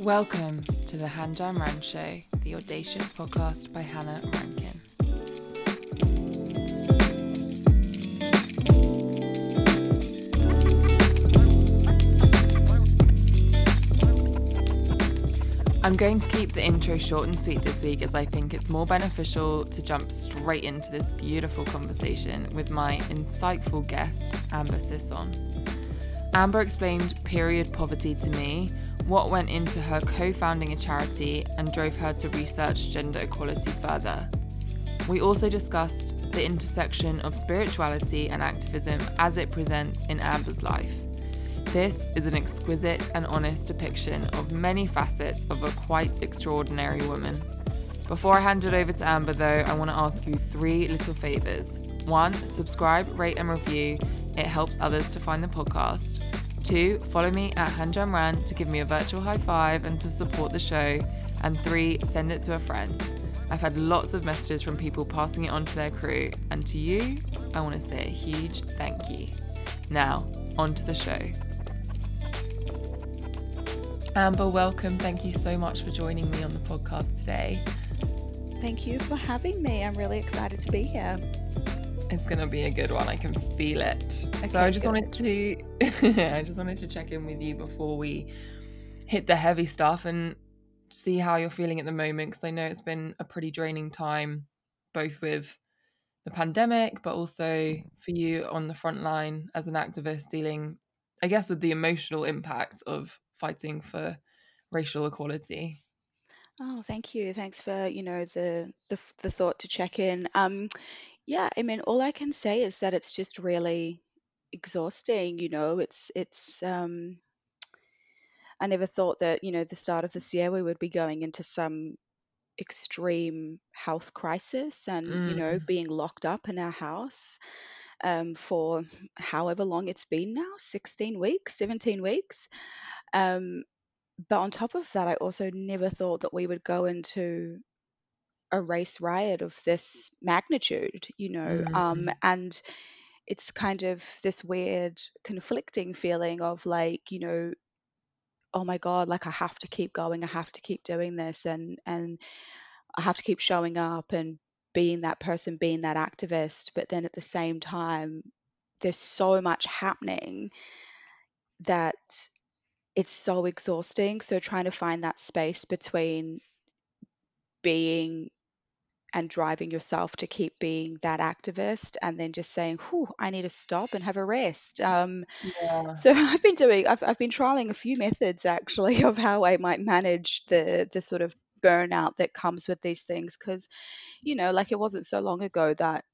Welcome to the Hanjanran Show, the audacious podcast by Hannah Rankin. I'm going to keep the intro short and sweet this week as I think it's more beneficial to jump straight into this beautiful conversation with my insightful guest, Amber Sisson. Amber explained period poverty to me, what went into her co founding a charity, and drove her to research gender equality further. We also discussed the intersection of spirituality and activism as it presents in Amber's life. This is an exquisite and honest depiction of many facets of a quite extraordinary woman. Before I hand it over to Amber, though, I want to ask you three little favours. One, subscribe, rate, and review. It helps others to find the podcast. Two, follow me at Hanjanran to give me a virtual high five and to support the show. And three, send it to a friend. I've had lots of messages from people passing it on to their crew, and to you, I want to say a huge thank you. Now, on to the show. Amber, welcome. Thank you so much for joining me on the podcast today. Thank you for having me. I'm really excited to be here. It's gonna be a good one. I can feel it. Okay, so I just good. wanted to, I just wanted to check in with you before we hit the heavy stuff and see how you're feeling at the moment because I know it's been a pretty draining time, both with the pandemic, but also for you on the front line as an activist dealing, I guess, with the emotional impact of fighting for racial equality. Oh, thank you. Thanks for, you know, the the, the thought to check in. Um, yeah, I mean, all I can say is that it's just really exhausting, you know. It's it's um I never thought that, you know, the start of this year we would be going into some extreme health crisis and, you know, Mm, being locked up in our house um for however long it's been now, 16 weeks, 17 weeks. Um, but on top of that, I also never thought that we would go into a race riot of this magnitude, you know. Um, mm, and it's kind of this weird conflicting feeling of like, you know, oh my God, like I have to keep going, I have to keep doing this, and and I have to keep showing up and being that person, being that activist. But then at the same time, there's so much happening that it's so exhausting. So trying to find that space between being and driving yourself to keep being that activist and then just saying, whew, I need to stop and have a rest. Um, yeah. so I've been doing, I've, I've been trialing a few methods actually of how I might manage the, the sort of burnout that comes with these things. Because, you know, like it wasn't so long ago that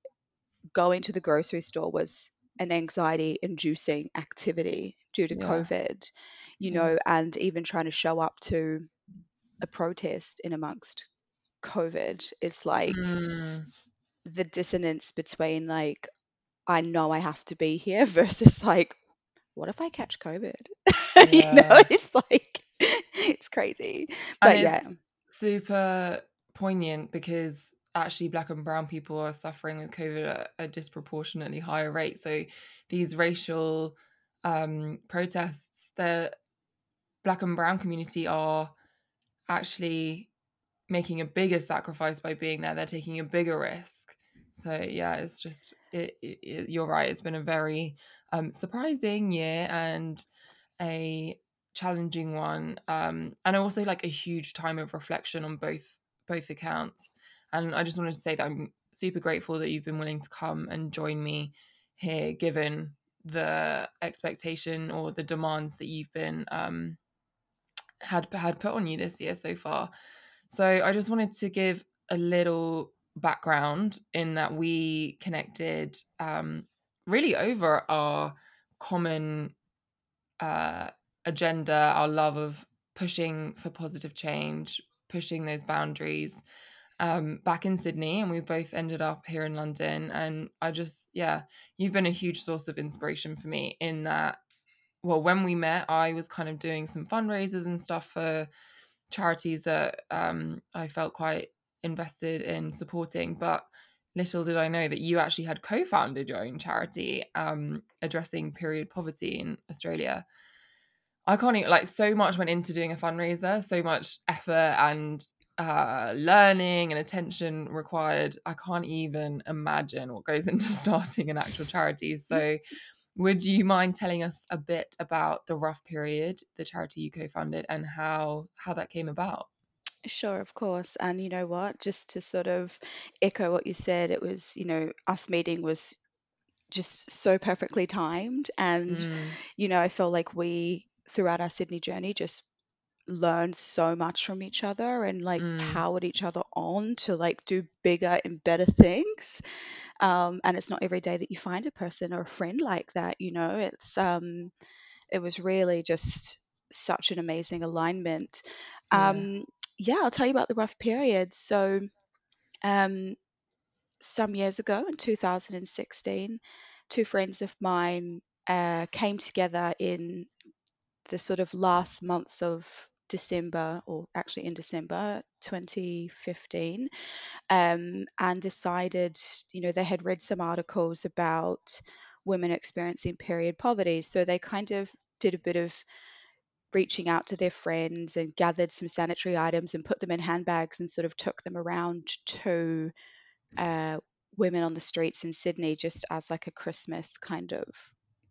going to the grocery store was an anxiety inducing activity due to Yeah. COVID, you Yeah. know, and even trying to show up to a protest in amongst COVID It's like Mm, the dissonance between like I know I have to be here versus like what if I catch COVID? you know, it's like it's crazy. But yeah, super poignant because actually black and brown people are suffering with COVID at a disproportionately higher rate. So these racial um, protests, the black and brown community are actually making a bigger sacrifice by being there. They're taking a bigger risk. So yeah, it's just it, it, it- you're right. It's been a very um, surprising year and a challenging one, um, and also like a huge time of reflection on both both accounts. And I just wanted to say that I'm super grateful that you've been willing to come and join me here, given the expectation or the demands that you've been um, had had put on you this year so far. So I just wanted to give a little background in that we connected um, really over our common uh, agenda, our love of pushing for positive change, pushing those boundaries um, back in Sydney. And we both ended up here in London. And I just, yeah, you've been a huge source of inspiration for me in that. Well, when we met, I was kind of doing some fundraisers and stuff for charities that um, I felt quite invested in supporting. But little did I know that you actually had co founded your own charity um, addressing period poverty in Australia. I can't even like so much went into doing a fundraiser, so much effort and uh, learning and attention required. I can't even imagine what goes into starting an actual charity. So, would you mind telling us a bit about the rough period, the charity you co-founded, and how how that came about? Sure, of course. And you know what? Just to sort of echo what you said, it was, you know, us meeting was just so perfectly timed. And, Mm, you know, I feel like we, throughout our Sydney journey, just learned so much from each other and like mm, powered each other on to like do bigger and better things. Um, and it's not every day that you find a person or a friend like that, you know. It's um it was really just such an amazing alignment. yeah. Um, yeah, I'll tell you about the rough period. So, um, some years ago in 2016, two friends of mine uh, came together in the sort of last months of December, or actually in December 2015, um, and decided, you know, they had read some articles about women experiencing period poverty. So they kind of did a bit of reaching out to their friends and gathered some sanitary items and put them in handbags and sort of took them around to uh, women on the streets in Sydney just as like a Christmas kind of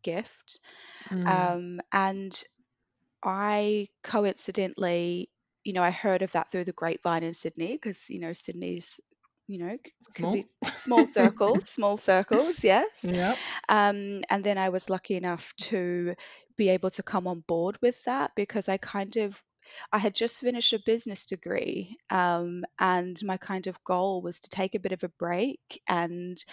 gift. Mm, Um, and I coincidentally, you know, I heard of that through the grapevine in Sydney because, you know, Sydney's, you know, c- can small. be small circles, small circles, yes. Yep. Um, and then I was lucky enough to be able to come on board with that because I kind of I had just finished a business degree, um, and my kind of goal was to take a bit of a break and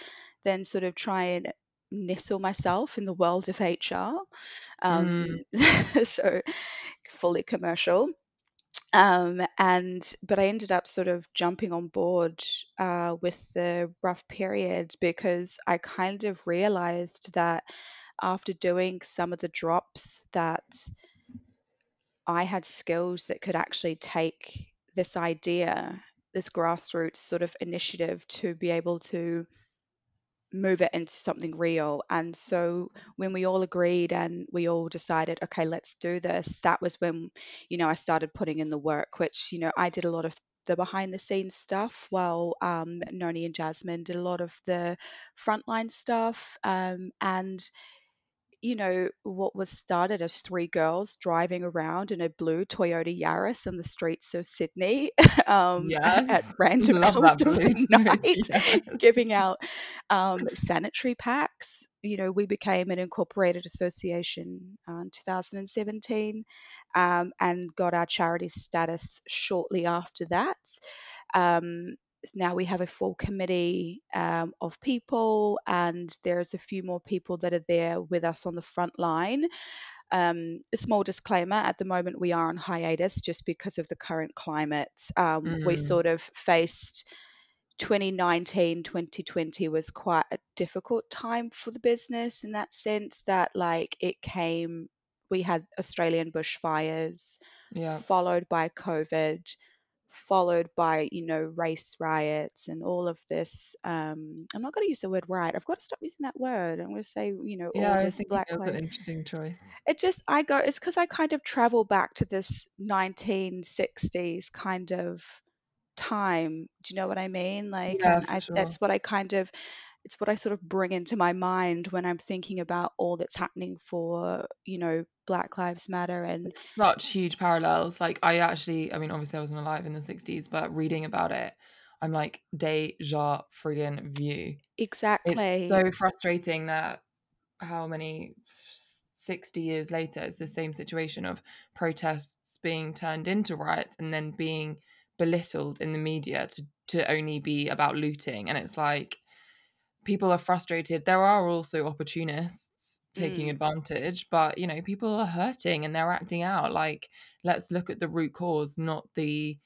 then sort of try and nestle myself in the world of HR. Mm, Um, so fully commercial. Um, and but I ended up sort of jumping on board uh, with the rough period because I kind of realized that after doing some of the drops that I had skills that could actually take this idea, this grassroots sort of initiative to be able to move it into something real. And so when we all agreed and we all decided, okay, let's do this, that was when, you know, I started putting in the work, which, you know, I did a lot of the behind the scenes stuff while um, Noni and Jasmine did a lot of the frontline stuff. Um, and you know, what was started as three girls driving around in a blue Toyota Yaris in the streets of Sydney um, at random hours of the night, Yes. giving out um, sanitary packs. You know, we became an incorporated association uh, in 2017 um, and got our charity status shortly after that. Um, now we have a full committee um, of people, and there's a few more people that are there with us on the front line. Um, a small disclaimer at the moment, we are on hiatus just because of the current climate. Um, we Mm, sort of faced 2019, 2020 was quite a difficult time for the business in that sense that, like, it came, we had Australian bushfires, yeah. followed by COVID followed by you know race riots and all of this um i'm not going to use the word right i've got to stop using that word i'm going to say you know Yeah, all I this black was an interesting choice. it just i go it's because i kind of travel back to this 1960s kind of time do you know what i mean like Yeah, i sure. that's what i kind of it's what i sort of bring into my mind when i'm thinking about all that's happening for you know black lives matter and Such huge parallels. Like I actually, I mean, obviously I wasn't alive in the 60s, but reading about it, I'm like deja friggin'. It's exactly so frustrating that how many 60 years later it's the same situation of protests being turned into riots and then being belittled in the media to to only be about looting and it's like people are frustrated. There are also opportunists taking mm. advantage but you know people are hurting and they're acting out. Like let's look at the root cause not the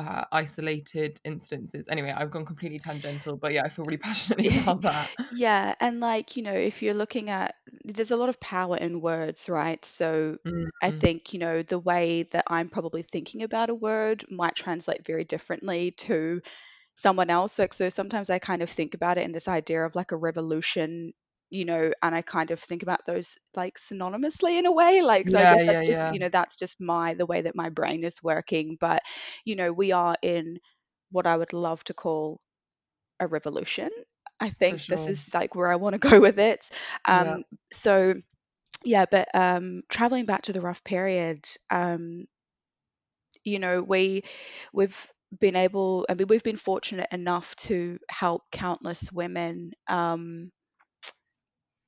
uh, isolated instances anyway i've gone completely tangential but yeah i feel really passionately about that. Yeah, and like, you know, if you're looking at, there's a lot of power in words, right? So I mm, think, you know, the way that I'm probably thinking about a word might translate very differently to someone else. So, so sometimes I kind of think about it in this idea of like a revolution you know, and I kind of think about those like synonymously in a way. Like, so I Yeah, guess yeah, that's just, yeah. you know, that's just my, the way that my brain is working. But, you know, we are in what I would love to call a revolution. I think this is like where I want to go with it. Yeah. Um, so yeah, but um, traveling back to the rough period, um, you know, we we've been able, I mean, we've been fortunate enough to help countless women um,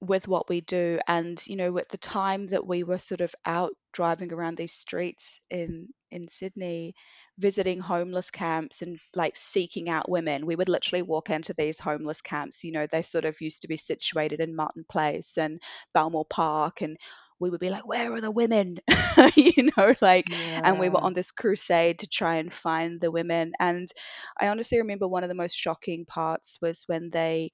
with what we do. And, you know, at the time that we were sort of out driving around these streets in in Sydney, visiting homeless camps and like seeking out women, we would literally walk into these homeless camps. You know, they sort of used to be situated in Martin Place and Balmoral Park and we would be like, where are the women? you know, like, and we were on this crusade to try and find the women. And I honestly remember one of the most shocking parts was when they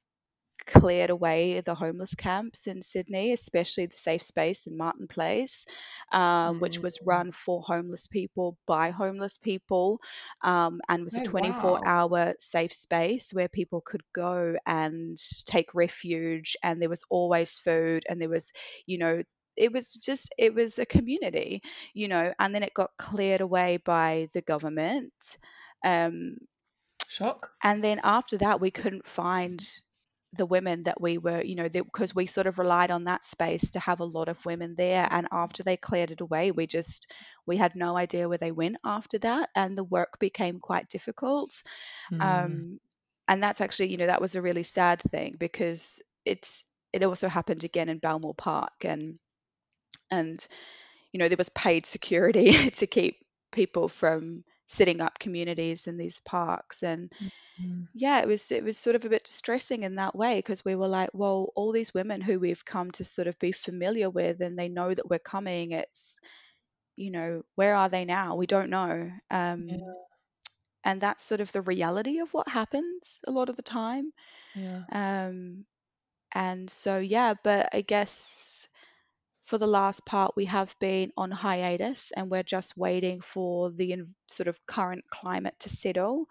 cleared away the homeless camps in Sydney, especially the safe space in Martin Place, um, which Mm. was run for homeless people by homeless people um, and was a Oh, 24 wow. hour safe space where people could go and take refuge. And there was always food, and there was, you know, it was just it was a community you know and then it got cleared away by the government um, Shock. and then after that we couldn't find the women that we were you know because we sort of relied on that space to have a lot of women there and after they cleared it away we just we had no idea where they went after that and the work became quite difficult Mm. um, and that's actually you know that was a really sad thing because it's it also happened again in Balmoral Park and and you know there was paid security to keep people from setting up communities in these parks and Mm. yeah it was it was sort of a bit distressing in that way because we were like well all these women who we've come to sort of be familiar with and they know that we're coming it's you know where are they now we don't know um Yeah. and that's sort of the reality of what happens a lot of the time Yeah. um and so yeah but i guess for the last part we have been on hiatus and we're just waiting for the sort of current climate to settle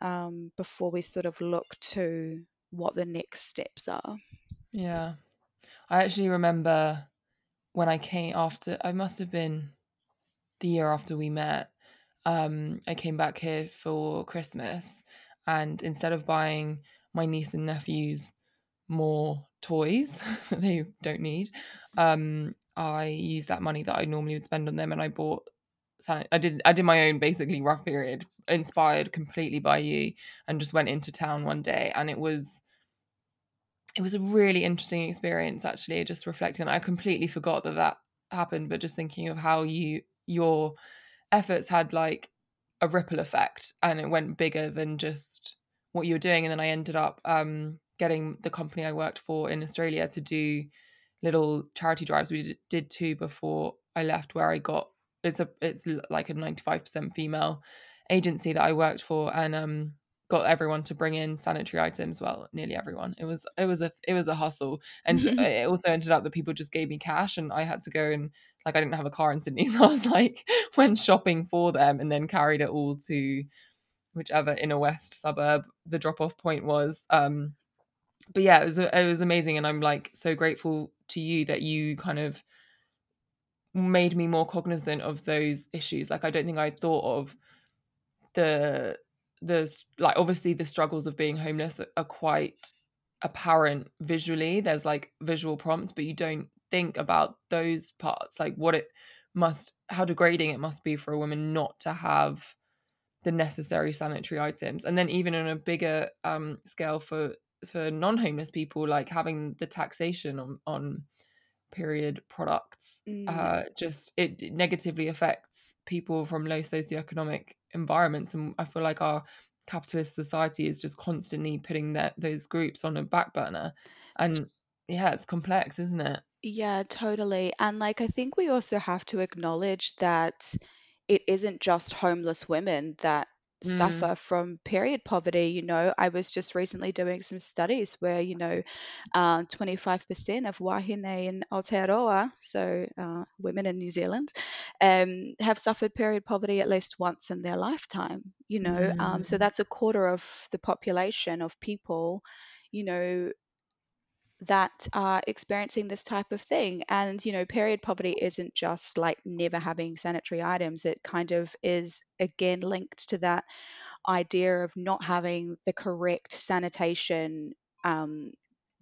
um, before we sort of look to what the next steps are. Yeah. I actually remember when I came after, I must have been the year after we met. Um, I came back here for Christmas, and instead of buying my niece and nephews more toys that they don't need, um, I used that money that I normally would spend on them, and I bought. I did. I did my own basically rough period, inspired completely by you, and just went into town one day, and it was it was a really interesting experience actually just reflecting i completely forgot that that happened but just thinking of how you your efforts had like a ripple effect and it went bigger than just what you were doing and then i ended up um getting the company i worked for in australia to do little charity drives. We did, did two before i left where i got it's a it's like a 95% female agency that i worked for and um got everyone to bring in sanitary items. Well nearly everyone. It was it was a it was a hustle. And it also ended up that people just gave me cash and i had to go and like i didn't have a car in sydney so i was like went shopping for them and then carried it all to whichever inner west suburb. The drop off point was um but yeah it was it was amazing and i'm like so grateful to you that you kind of made me more cognizant of those issues like i don't think i thought of the the like obviously the struggles of being homeless are quite apparent visually there's like visual prompts but you don't think about those parts like what it must how degrading it must be for a woman not to have the necessary sanitary items and then even on a bigger um scale for for non-homeless people like having the taxation on on period products Mm, uh just it it negatively affects people from low socioeconomic environments and i feel like our capitalist society is just constantly putting that those groups on a back burner. And yeah it's complex isn't it? Yeah, totally. And like, I think we also have to acknowledge that it isn't just homeless women that mm, suffer from period poverty. You know, I was just recently doing some studies where, you know, uh, 25% of wahine in Aotearoa, so uh, women in New Zealand, um, have suffered period poverty at least once in their lifetime. You know, um, so mm, that's a quarter of the population of people, you know, that are experiencing this type of thing. And, you know, period poverty isn't just like never having sanitary items, it kind of is again linked to that idea of not having the correct sanitation um,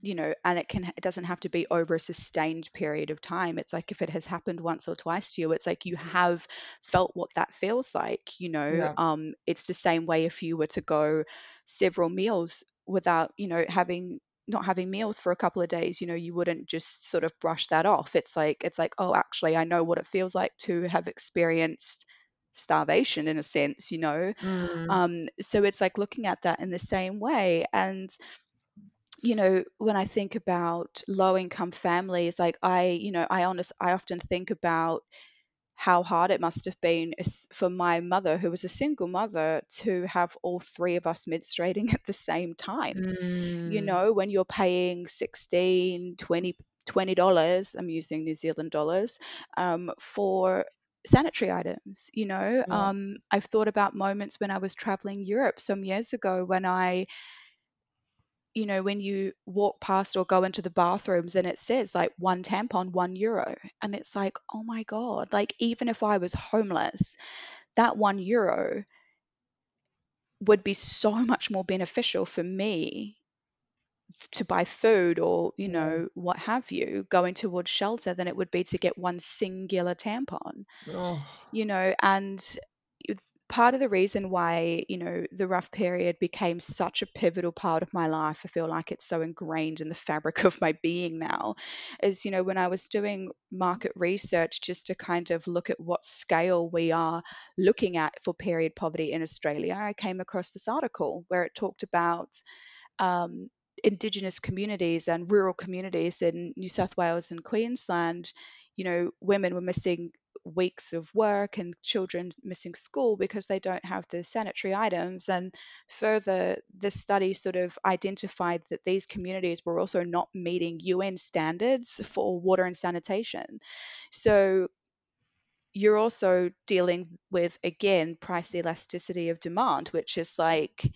you know and it can it doesn't have to be over a sustained period of time it's like if it has happened once or twice to you it's like you have felt what that feels like you know Yeah. um it's the same way if you were to go several meals without you know having not having meals for a couple of days you know you wouldn't just sort of brush that off it's like it's like oh actually i know what it feels like to have experienced starvation in a sense you know Mm. um so it's like looking at that in the same way and you know when i think about low income families like i you know i honest i often think about how hard it must have been for my mother who was a single mother to have all three of us menstruating at the same time you Mm. know when you're paying 16 20 20 dollars i'm using new zealand dollars um, for sanitary items you know Yeah. um, i've thought about moments when i was traveling europe some years ago when i you know when you walk past or go into the bathrooms and it says like one tampon one euro and it's like oh my god like even if i was homeless that one euro would be so much more beneficial for me to buy food or you know what have you going towards shelter than it would be to get one singular tampon Oh. you know and part of the reason why you know the rough period became such a pivotal part of my life i feel like it's so ingrained in the fabric of my being now is you know when i was doing market research just to kind of look at what scale we are looking at for period poverty in australia i came across this article where it talked about um, indigenous communities and rural communities in New South Wales and Queensland, you know, women were missing weeks of work and children missing school because they don't have the sanitary items. And further, this study sort of identified that these communities were also not meeting UN standards for water and sanitation. So you're also dealing with, again, price elasticity of demand, which is like,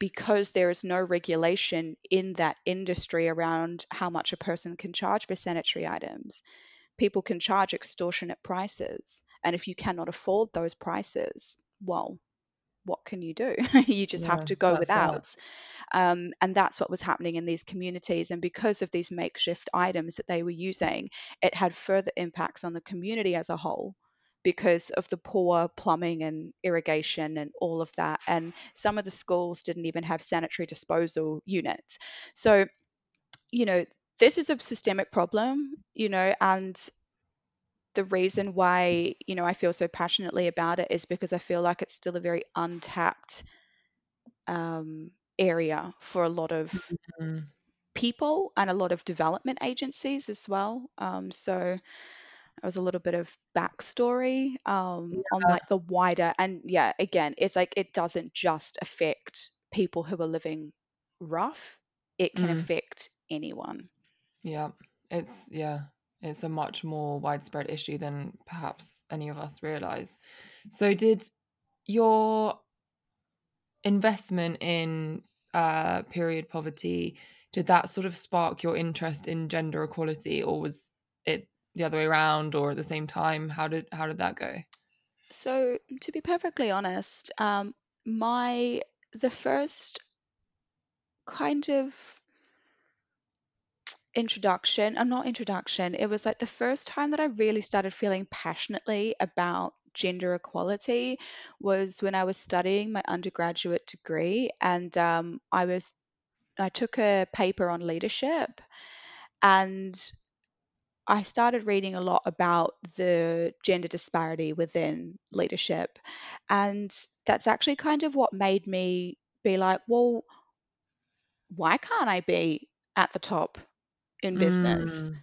because there is no regulation in that industry around how much a person can charge for sanitary items, people can charge extortionate prices. And if you cannot afford those prices, well, what can you do? you just have to go without. Um, and that's what was happening in these communities. And because of these makeshift items that they were using, it had further impacts on the community as a whole because of the poor plumbing and irrigation and all of that. And some of the schools didn't even have sanitary disposal units. So, you know, this is a systemic problem, you know, and the reason why, you know, I feel so passionately about it is because I feel like it's still a very untapped um, area for a lot of Mm. people and a lot of development agencies as well. Um, so that was a little bit of backstory um, on like the wider and yeah, again, it's like it doesn't just affect people who are living rough; it can Mm. affect anyone. Yeah. It's yeah. It's a much more widespread issue than perhaps any of us realize. So did your investment in uh period poverty did that sort of spark your interest in gender equality or was it the other way around or at the same time how did how did that go So to be perfectly honest, um, my the first kind of introduction, I'm not introduction, it was like the first time that I really started feeling passionately about gender equality was when I was studying my undergraduate degree, and um, I was I took a paper on leadership, and I started reading a lot about the gender disparity within leadership, and that's actually kind of what made me be like, well, why can't I be at the top in business? mm,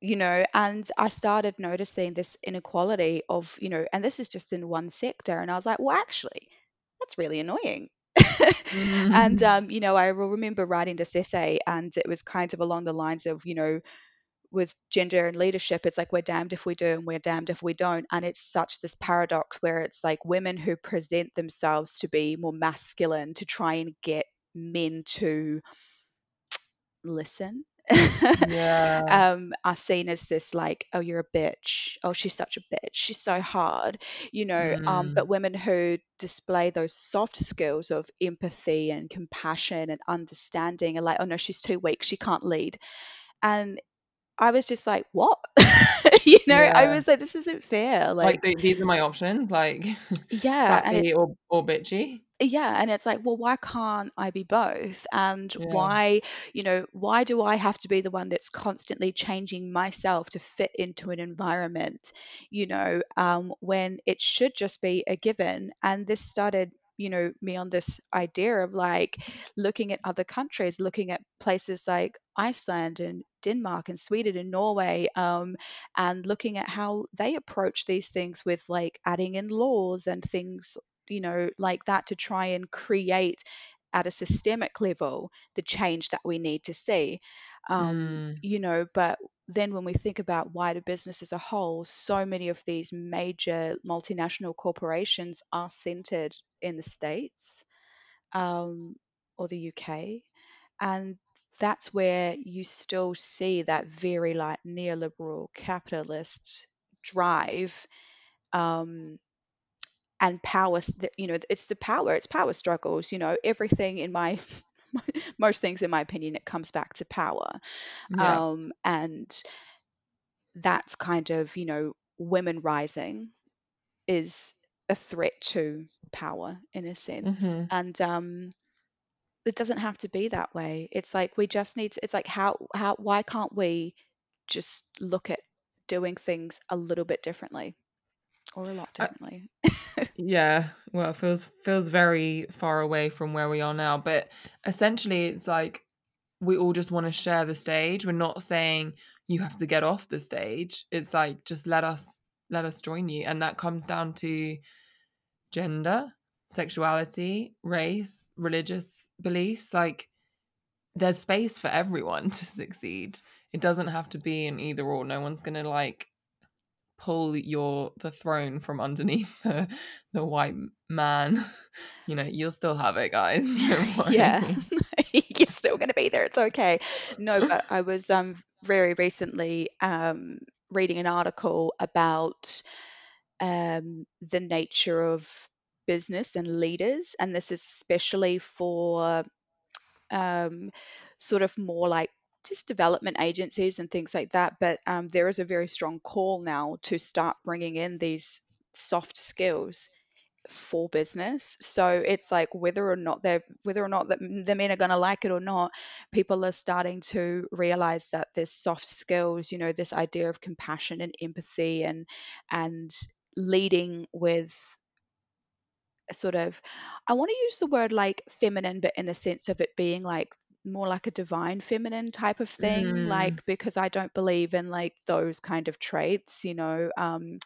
you know and i started noticing this inequality of you know and this is just in one sector and i was like well actually that's really annoying. And mm, um, you know i will remember writing this essay and it was kind of along the lines of you know with gender and leadership it's like we're damned if we do and we're damned if we don't and it's such this paradox where it's like women who present themselves to be more masculine to try and get men to listen Yeah. um, are seen as this like, oh, you're a bitch. Oh, she's such a bitch. She's so hard, you know. Um, Mm. but women who display those soft skills of empathy and compassion and understanding are like, oh no, she's too weak. She can't lead. And I was just like, what? you know, I was like, this isn't fair. Like Like, these are my options, like yeah, and it's or or bitchy. yeah, and it's like, well, why can't I be both? And Yeah. why, you know, why do I have to be the one that's constantly changing myself to fit into an environment, you know, um, when it should just be a given? And this started, you know, me on this idea of like looking at other countries, looking at places like Iceland and Denmark and Sweden and Norway, um, and looking at how they approach these things with like adding in laws and things you know, like that to try and create at a systemic level the change that we need to see. Um, Mm. you know, but then when we think about wider business as a whole, so many of these major multinational corporations are centered in the States um, or the UK. And that's where you still see that very like neoliberal capitalist drive um, and power you know it's the power it's power struggles you know everything in my most things in my opinion it comes back to power. Yeah. um and that's kind of you know women rising is a threat to power in a sense. Hmm and um it doesn't have to be that way. It's like we just need to it's like how how why can't we just look at doing things a little bit differently or a lot uh, differently yeah. Well, it feels feels very far away from where we are now, but essentially, it's like we all just want to share the stage. We're not saying you have to get off the stage. It's like just let us let us join you, and that comes down to gender, sexuality, race, religious beliefs. Like there's space for everyone to succeed. It doesn't have to be an either or. No one's gonna like pull your the throne from underneath the, the white man. You know, you'll still have it, guys. Yeah you're still going to be there it's okay no but i was um very recently um reading an article about um the nature of business and leaders and this is especially for um sort of more like just development agencies and things like that but um, there is a very strong call now to start bringing in these soft skills for business. So it's like whether or not they're whether or not the, the men are going to like it or not, people are starting to realize that there's soft skills, you know, this idea of compassion and empathy and and leading with sort of I want to use the word like feminine but in the sense of it being like more like a divine feminine type of thing Mm. like because I don't believe in like those kind of traits, you know, um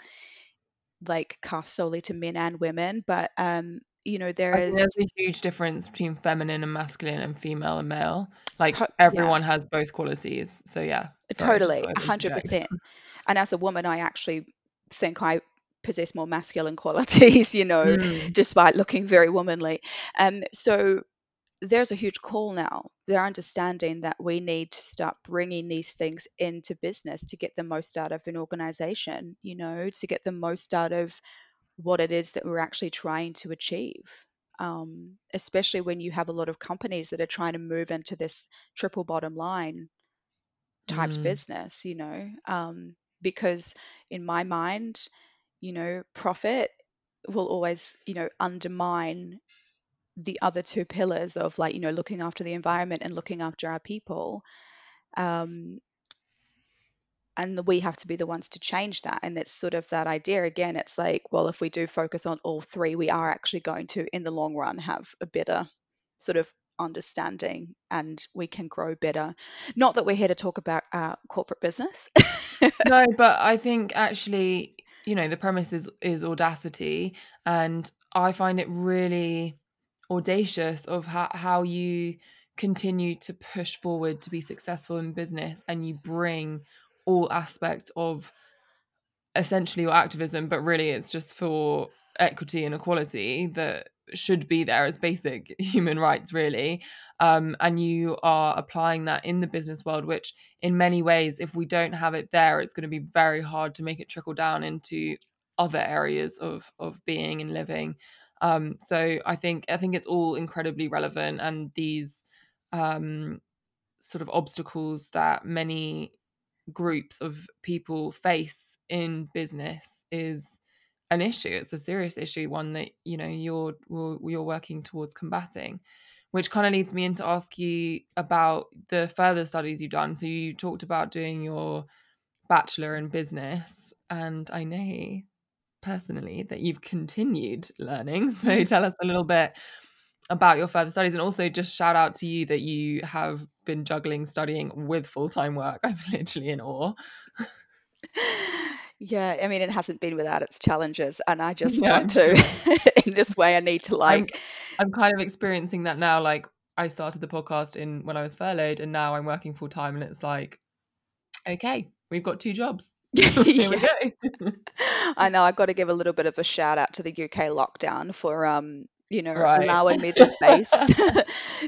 like cast solely to men and women, but um, you know, there is there's a huge difference between feminine and masculine and female and male. Like to- yeah, everyone has both qualities. So yeah, sorry, totally, thought a I'd hundred interject. percent. And as a woman, I actually think I possess more masculine qualities, you know, Mm. despite looking very womanly. Um, so there's a huge call now. They're understanding that we need to start bringing these things into business to get the most out of an organization, you know, to get the most out of what it is that we're actually trying to achieve. Um, especially when you have a lot of companies that are trying to move into this triple bottom line types Mm. business, you know, um, because in my mind, you know, profit will always, you know, undermine the other two pillars of like, you know, looking after the environment and looking after our people. Um, and we have to be the ones to change that and it's sort of that idea again it's like well if we do focus on all three we are actually going to in the long run have a better sort of understanding and we can grow better not that we're here to talk about uh, corporate business No, but I think actually, you know, the premise is is audacity, and I find it really audacious of how how you continue to push forward to be successful in business, and you bring all aspects of essentially your activism, but really it's just for equity and equality that should be there as basic human rights really. Um, and you are applying that in the business world which in many ways if we don't have it there it's going to be very hard to make it trickle down into other areas of of being and living um, so i think i think it's all incredibly relevant and these um, sort of obstacles that many groups of people face in business is an issue. It's a serious issue one that you know you're you're working towards combating which kind of leads me into ask you about the further studies you've done. So you talked about doing your bachelor in business and i know personally that you've continued learning so tell us a little bit about your further studies and also just shout out to you that you have been juggling studying with full-time work i'm literally in awe yeah, I mean, it hasn't been without its challenges, and I just Yeah, want to, in this way, I need to I'm like, I'm kind of experiencing that now. Like I started the podcast in when I was furloughed, and now I'm working full time, and it's like, okay, we've got two jobs. Here we go. I know I've got to give a little bit of a shout out to the UK lockdown for um you know, right. allowing me the space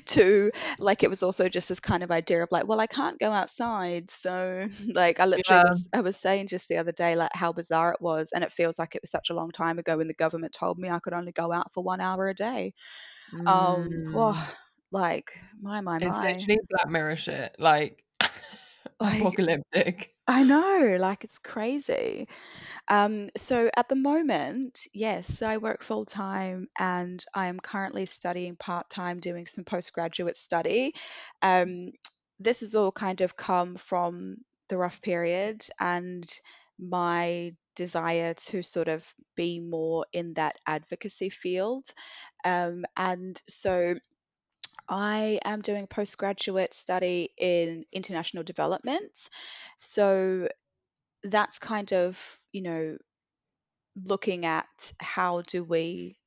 to like it was also just this kind of idea of like, well, I can't go outside. So like I literally yeah. was I was saying just the other day like how bizarre it was and it feels like it was such a long time ago when the government told me I could only go out for one hour a day. Um, mm. Um well, like my my my. It's literally Black Mirror shit. Like apocalyptic. I know, like it's crazy. Um, so at the moment, yes, I work full time and I am currently studying part time, doing some postgraduate study. Um, this has all kind of come from the rough period and my desire to sort of be more in that advocacy field. Um, and so I am doing postgraduate study in international development. So that's kind of, you know, looking at how do we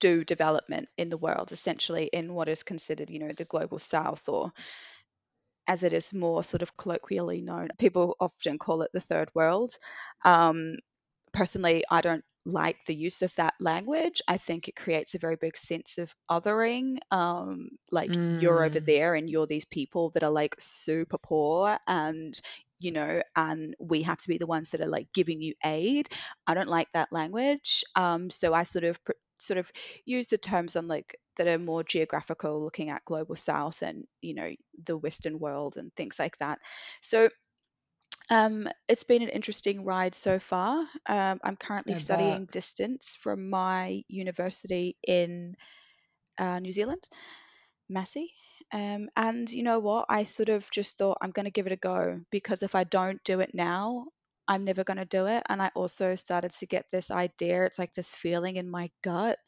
do development in the world, essentially in what is considered, you know, the global south or as it is more sort of colloquially known. People often call it the third world. Um, personally, I don't like the use of that language. I think it creates a very big sense of othering. Um, like mm. you're over mm. there and you're these people that are like super poor and you know, and we have to be the ones that are like giving you aid. I don't like that language. Um, so I sort of sort of use the terms on like that are more geographical, looking at global south and you know the Western world and things like that. So um, it's been an interesting ride so far. Um, I'm currently studying distance from my university in uh, New Zealand, Massey. Um, and you know what? I sort of just thought I'm going to give it a go because if I don't do it now, I'm never going to do it. And I also started to get this idea, it's like this feeling in my gut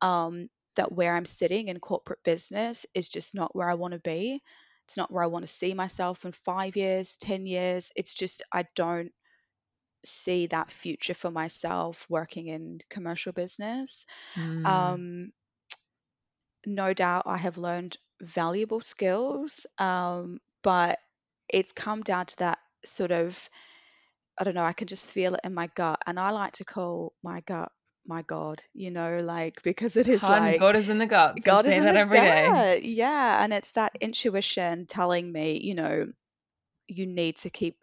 um, that where I'm sitting in corporate business is just not where I want to be. It's not where I want to see myself in five years, 10 years. It's just, I don't see that future for myself working in commercial business. Mm. Um, no doubt I have learned valuable skills, um, but it's come down to that sort of, I don't know, I can just feel it in my gut. And I like to call my gut my God, you know, like because it is like God is in the gut. God is in that the every day. gut. Yeah. And it's that intuition telling me, you know, you need to keep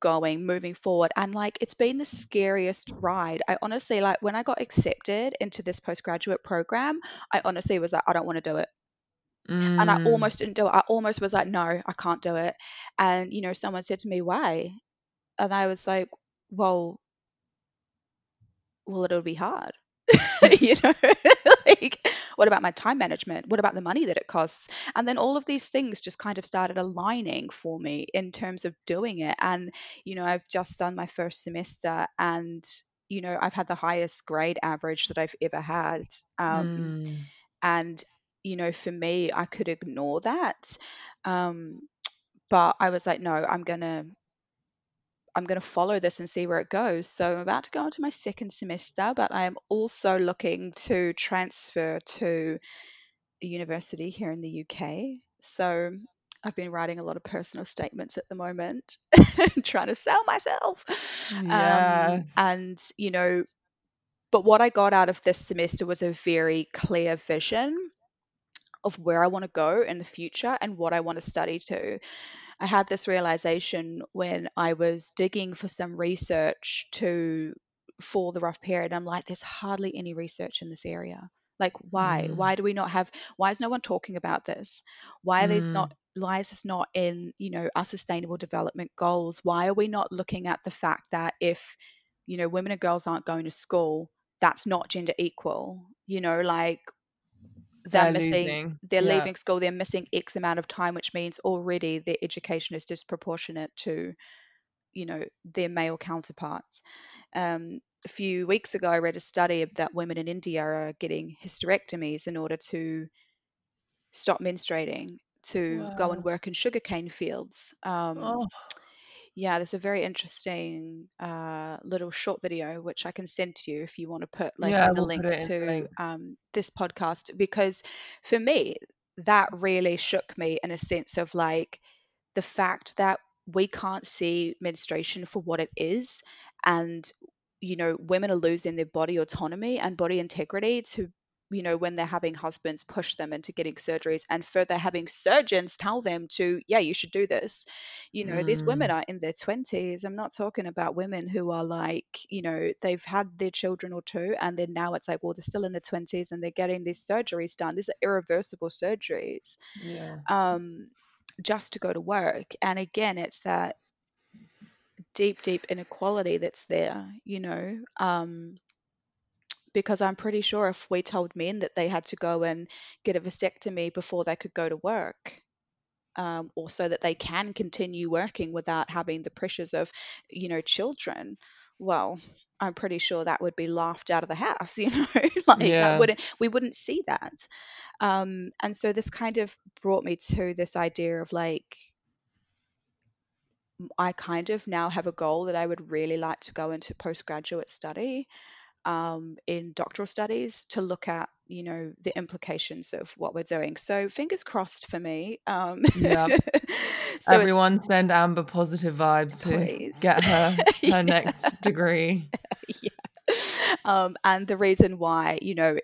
going, moving forward. And like it's been the scariest ride. I honestly like when I got accepted into this postgraduate program, I honestly was like, I don't want to do it. And I mm. almost didn't do it. I almost was like, no, I can't do it. And, you know, someone said to me, why? And I was like, well, well, it'll be hard. you know, like what about my time management? What about the money that it costs? And then all of these things just kind of started aligning for me in terms of doing it. And, you know, I've just done my first semester and, you know, I've had the highest grade average that I've ever had. Um, mm. And, you know, for me, I could ignore that. Um, but I was like, no, I'm going to I'm going to follow this and see where it goes. So I'm about to go into my second semester, but I am also looking to transfer to a university here in the UK. So I've been writing a lot of personal statements at the moment, trying to sell myself. Um, yes. Um, and, you know, but what I got out of this semester was a very clear vision of where I want to go in the future and what I want to study to. I had this realization when I was digging for some research to for the rough period. I'm like, there's hardly any research in this area. Like, why? Mm. Why do we not have? Why is no one talking about this? Why are these Mm. not? Why is this not in you know our sustainable development goals? Why are we not looking at the fact that if you know women and girls aren't going to school, that's not gender equal? You know, like they're, They're missing losing. they're Yeah. leaving school they're missing x amount of time which means already their education is disproportionate to you know their male counterparts um, a few weeks ago i read a study that women in india are getting hysterectomies in order to stop menstruating to go and work in sugarcane fields um, Oh, yeah, there's a very interesting uh, little short video which I can send to you if you want to put like yeah, in the link the to link. um, this podcast because for me that really shook me in a sense of like the fact that we can't see menstruation for what it is and you know women are losing their body autonomy and body integrity to you know when they're having husbands push them into getting surgeries and further having surgeons tell them to yeah you should do this you know these women Mm. are in their 20s i'm not talking about women who are like you know they've had their children or two and then now it's like well they're still in their 20s and they're getting these surgeries done these are irreversible surgeries Yeah. um just to go to work and again it's that deep deep inequality that's there you know um because i'm pretty sure if we told men that they had to go and get a vasectomy before they could go to work um, or so that they can continue working without having the pressures of you know children well i'm pretty sure that would be laughed out of the house you know like Yeah. wouldn't we wouldn't see that um, and so this kind of brought me to this idea of like I kind of now have a goal that I would really like to go into postgraduate study um, in doctoral studies to look at, you know, the implications of what we're doing. So fingers crossed for me. Um, Yep. so Everyone send Amber positive vibes to get her her Yeah. next degree. yeah. Um, and the reason why, you know,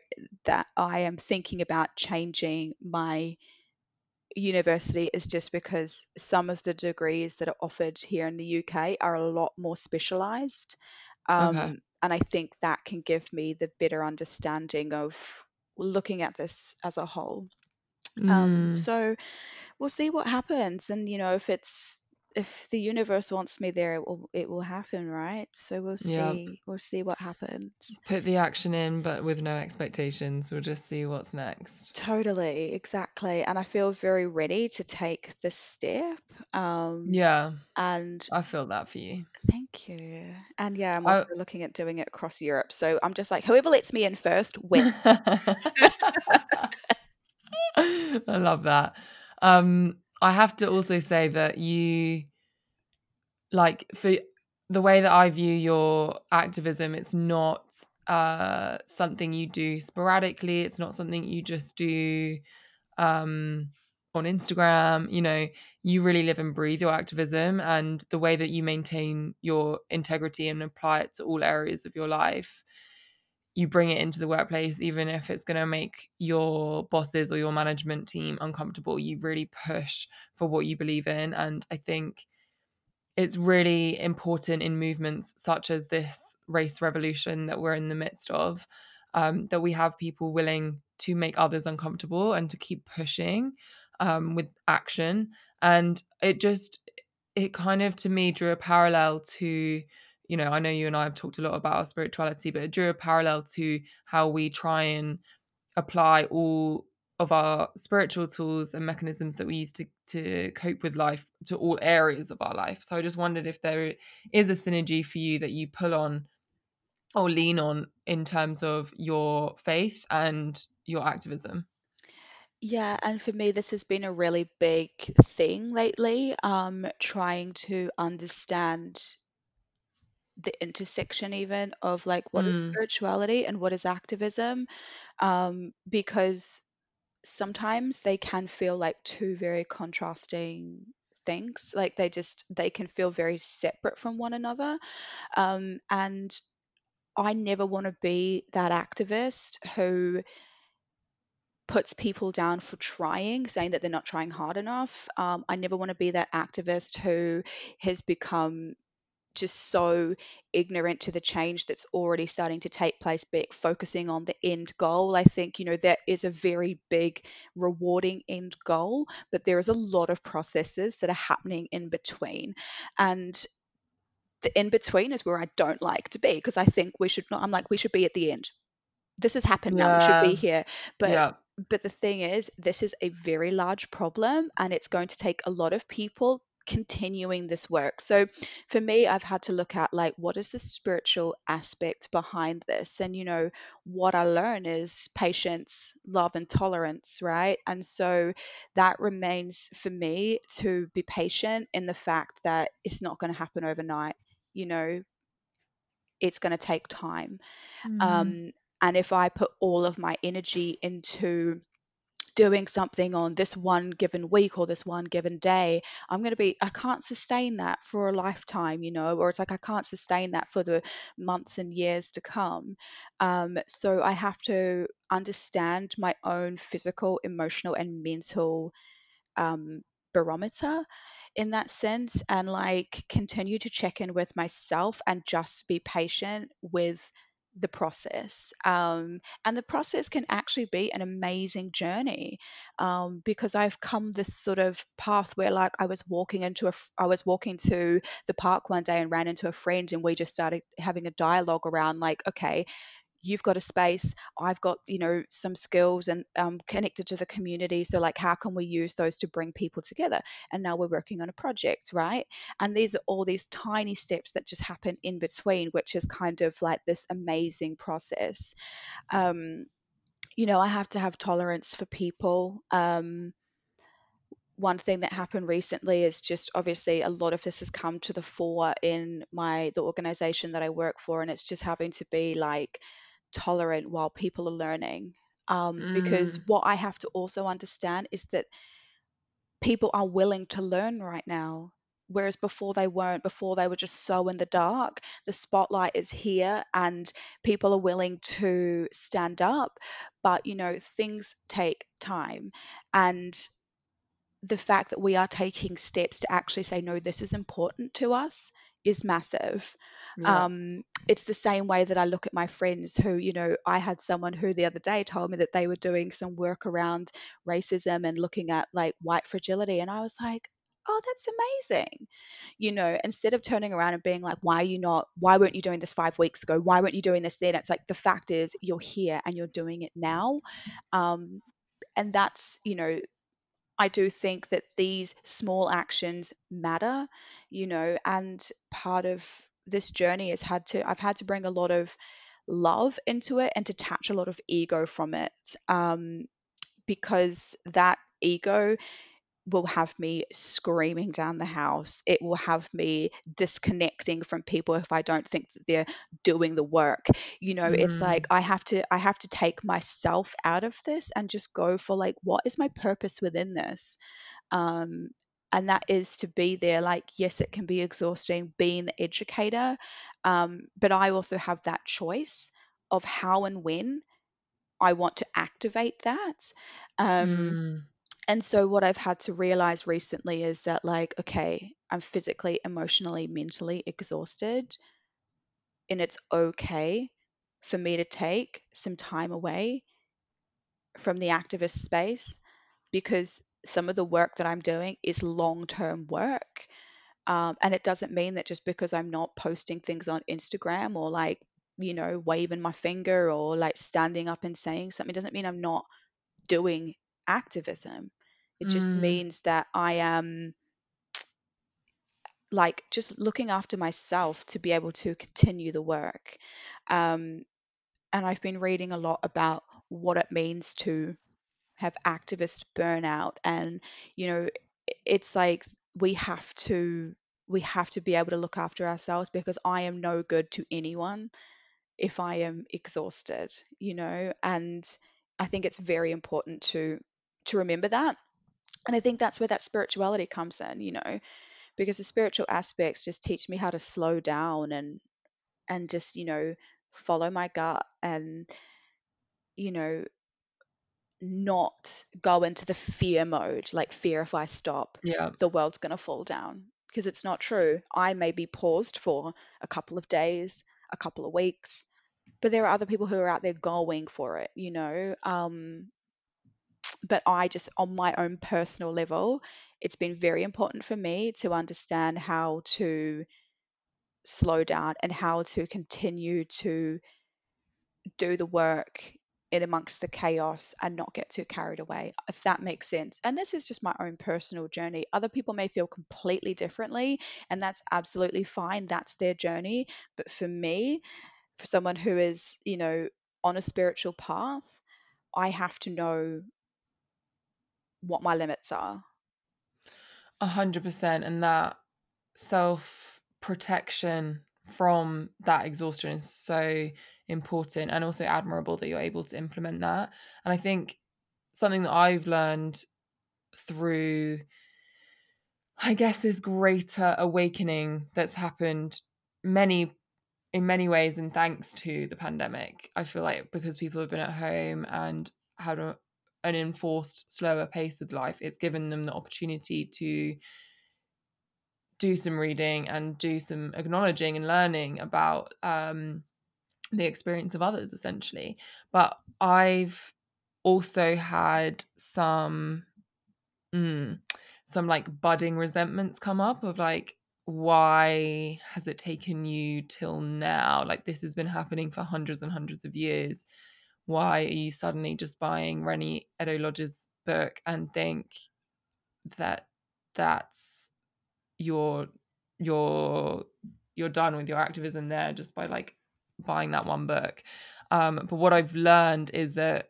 that I am thinking about changing my university is just because some of the degrees that are offered here in the UK are a lot more specialized. Okay. Um, and I think that can give me the better understanding of looking at this as a whole. Um, Mm. so we'll see what happens. And, you know, if it's if the universe wants me there, it will it will happen, right? So we'll see we'll see what happens. Put the action in, but with no expectations. We'll just see what's next. Totally, exactly. And I feel very ready to take this step. Um, Yeah, and I feel that for you. thank you. And yeah, I'm I looking at doing it across Europe. So I'm just like, whoever lets me in first wins. I love that. Um, I have to also say that you like for the way that I view your activism, it's not uh something you do sporadically. It's not something you just do um on Instagram. You know, you really live and breathe your activism and the way that you maintain your integrity and apply it to all areas of your life you bring it into the workplace, even if it's going to make your bosses or your management team uncomfortable. You really push for what you believe in. And I think it's really important in movements such as this race revolution that we're in the midst of um, that we have people willing to make others uncomfortable and to keep pushing um, with action. And it just, it kind of to me drew a parallel to you know, I know you and I have talked a lot about our spirituality, but it drew a parallel to how we try and apply all of our spiritual tools and mechanisms that we use to to cope with life to all areas of our life. So I just wondered if there is a synergy for you that you pull on or lean on in terms of your faith and your activism. Yeah, and for me, this has been a really big thing lately, um, trying to understand the intersection even of like what is Mm, spirituality and what is activism, um, because sometimes they can feel like two very contrasting things. Like they just they can feel very separate from one another. Um, and I never want to be that activist who puts people down for trying, saying that they're not trying hard enough. Um, I never want to be that activist who has become just so ignorant to the change that's already starting to take place, but focusing on the end goal. I think, you know, that is a very big, rewarding end goal, but there is a lot of processes that are happening in between. And the in between is where I don't like to be because I think we should not, I'm like, we should be at the end. This has happened now, we should be here. But yeah. but the thing is, this is a very large problem and it's going to take a lot of people continuing this work. So for me, I've had to look at like what is the spiritual aspect behind this? And you know, what I learn is patience, love, and tolerance, right? And so that remains for me to be patient in the fact that it's not going to happen overnight. You know, it's going to take time. Mm. Um, and if I put all of my energy into doing something on this one given week or this one given day, I'm going to be, I can't sustain that for a lifetime, you know, or it's like I can't sustain that for the months and years to come. Um, so I have to understand my own physical, emotional, and mental um, barometer in that sense and like continue to check in with myself and just be patient with the process. Um, and the process can actually be an amazing journey um, because I've come this sort of path where, like, I was walking into a, I was walking to the park one day and ran into a friend, and we just started having a dialogue around, like, okay, you've got a space i've got you know some skills and um, connected to the community so like how can we use those to bring people together? And now we're working on a project right? And these are all these tiny steps that just happen in between which is kind of like this amazing process. Um, you know i have to have tolerance for people. Um, one thing that happened recently is just obviously a lot of this has come to the fore in my the organization that I work for and it's just having to be like tolerant while people are learning. Um, because Mm. what I have to also understand is that people are willing to learn right now. Whereas before they weren't, before they were just so in the dark. The spotlight is here and people are willing to stand up. But, you know, things take time. And the fact that we are taking steps to actually say, no, this is important to us is massive. Yeah. Um, it's the same way that I look at my friends who, you know, I had someone who the other day told me that they were doing some work around racism and looking at like white fragility. And I was like, oh, that's amazing. You know, instead of turning around and being like, why are you not, why weren't you doing this five weeks ago? Why weren't you doing this then? It's like the fact is you're here and you're doing it now. Um, and that's, you know, I do think that these small actions matter, you know, and part of this journey has had to, I've had to bring a lot of love into it and detach a lot of ego from it um, because that ego will have me screaming down the house. It will have me disconnecting from people if I don't think that they're doing the work. You know, it's like Mm. I have to I have to take myself out of this and just go for like what is my purpose within this? Um and that is to be there like yes it can be exhausting being the educator um, but i also have that choice of how and when i want to activate that um, Mm. and so what I've had to realize recently is that like okay, I'm physically, emotionally, mentally exhausted and it's okay for me to take some time away from the activist space because some of the work that I'm doing is long-term work. Um, and it doesn't mean that just because I'm not posting things on Instagram or like, you know, waving my finger or like standing up and saying something doesn't mean I'm not doing activism. It just Mm. means that I am like just looking after myself to be able to continue the work. Um, and I've been reading a lot about what it means to have activist burnout. And, you know, it's like we have to we have to be able to look after ourselves because I am no good to anyone if I am exhausted, you know, and I think it's very important to to remember that. And I think that's where that spirituality comes in, you know, because the spiritual aspects just teach me how to slow down and and just, you know, follow my gut and you know not go into the fear mode like fear if i stop Yeah. the world's going to fall down. Because it's not true. I may be paused for a couple of days a couple of weeks but there are other people who are out there going for it you know? Um but i just on my own personal level it's been very important for me to understand how to slow down and how to continue to do the work in amongst the chaos and not get too carried away, if that makes sense. And this is just my own personal journey. Other people may feel completely differently, and that's absolutely fine. That's their journey. But for me, for someone who is, you know, on a spiritual path, I have to know what my limits are. A hundred percent. And that self protection from that exhaustion is so important and also admirable that you're able to implement that. And I think something that I've learned through, I guess, this greater awakening that's happened many in many ways and thanks to the pandemic i feel like because people have been at home and had a, an enforced slower pace of life it's given them the opportunity to do some reading and do some acknowledging and learning about um, the experience of others essentially. But i've also had some mm, some like budding resentments come up of like why has it taken you till now? Like this has been happening for hundreds and hundreds of years. Why are you suddenly just buying Reni Eddo-Lodge's book and think that that's your your you're done with your activism there just by like buying that one book. Um, but what I've learned is that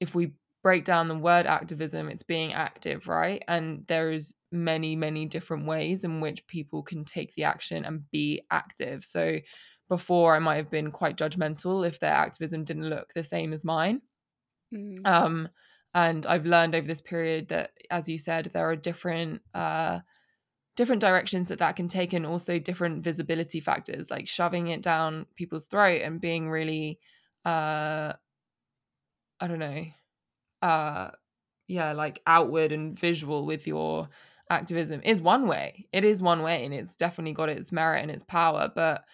if we break down the word activism, it's being active, right? And there's many, many different ways in which people can take the action and be active. So before I might have been quite judgmental if their activism didn't look the same as mine. Mm. Um, and I've learned over this period that, as you said, there are different uh, different directions that that can take, and also different visibility factors, like shoving it down people's throat and being really, uh, I don't know, uh, yeah, like outward and visual with your activism is one way. It is one way, and it's definitely got its merit and its power, but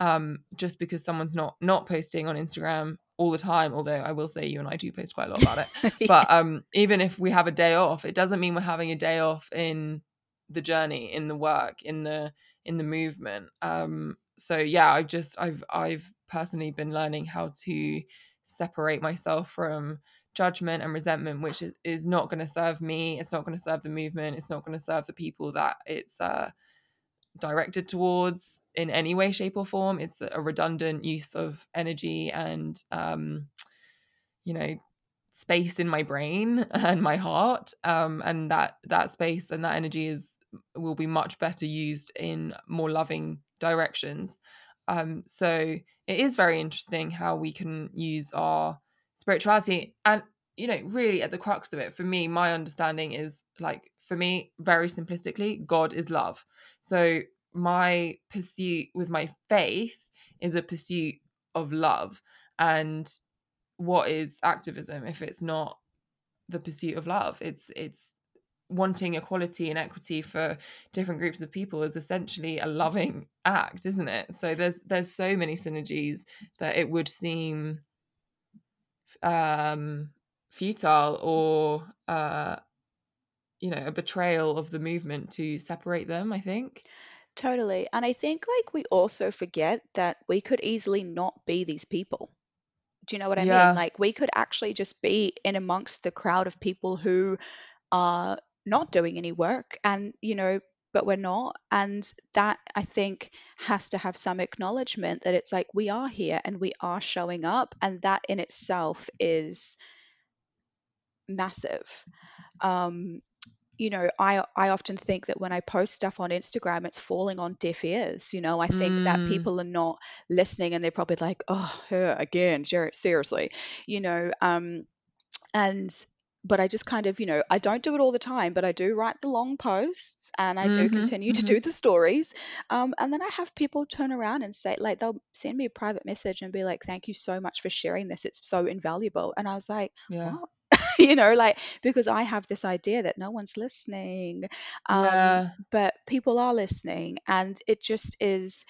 um just because someone's not not posting on Instagram all the time although I will say you and I do post quite a lot about it but um even if we have a day off it doesn't mean we're having a day off in the journey in the work in the in the movement um so yeah I've just I've I've personally been learning how to separate myself from judgment and resentment which is, is not going to serve me it's not going to serve the movement it's not going to serve the people that it's uh directed towards in any way shape or form. It's a redundant use of energy and um you know space in my brain and my heart um and that that space and that energy is will be much better used in more loving directions. Um so it is very interesting how we can use our spirituality and you know really at the crux of it for me my understanding is like for me very simplistically god is love. So my pursuit with my faith is a pursuit of love and what is activism if it's not the pursuit of love? It's it's wanting equality and equity for different groups of people is essentially a loving act isn't it so there's there's so many synergies that it would seem um futile or uh you know a betrayal of the movement to separate them i think Totally. And I think like we also forget that we could easily not be these people. Do you know what I mean? Like we could actually just be in amongst the crowd of people who are not doing any work and, you know, but we're not. And that I think has to have some acknowledgement that it's like we are here and we are showing up. And that in itself is massive. Um, you know, I I often think that when I post stuff on Instagram, it's falling on deaf ears. You know, I think that mm, people are not listening, and they're probably like, "Oh, her again, ser- seriously," you know. Um, and but I just kind of, you know, I don't do it all the time, but I do write the long posts and I do Mm-hmm. continue to Mm-hmm. do the stories. Um, and then I have people turn around and say, like, they'll send me a private message and be like, thank you so much for sharing this. It's so invaluable. And I was like, Yeah. what? you know, like, because I have this idea that no one's listening. Um, Yeah. but people are listening. And it just is,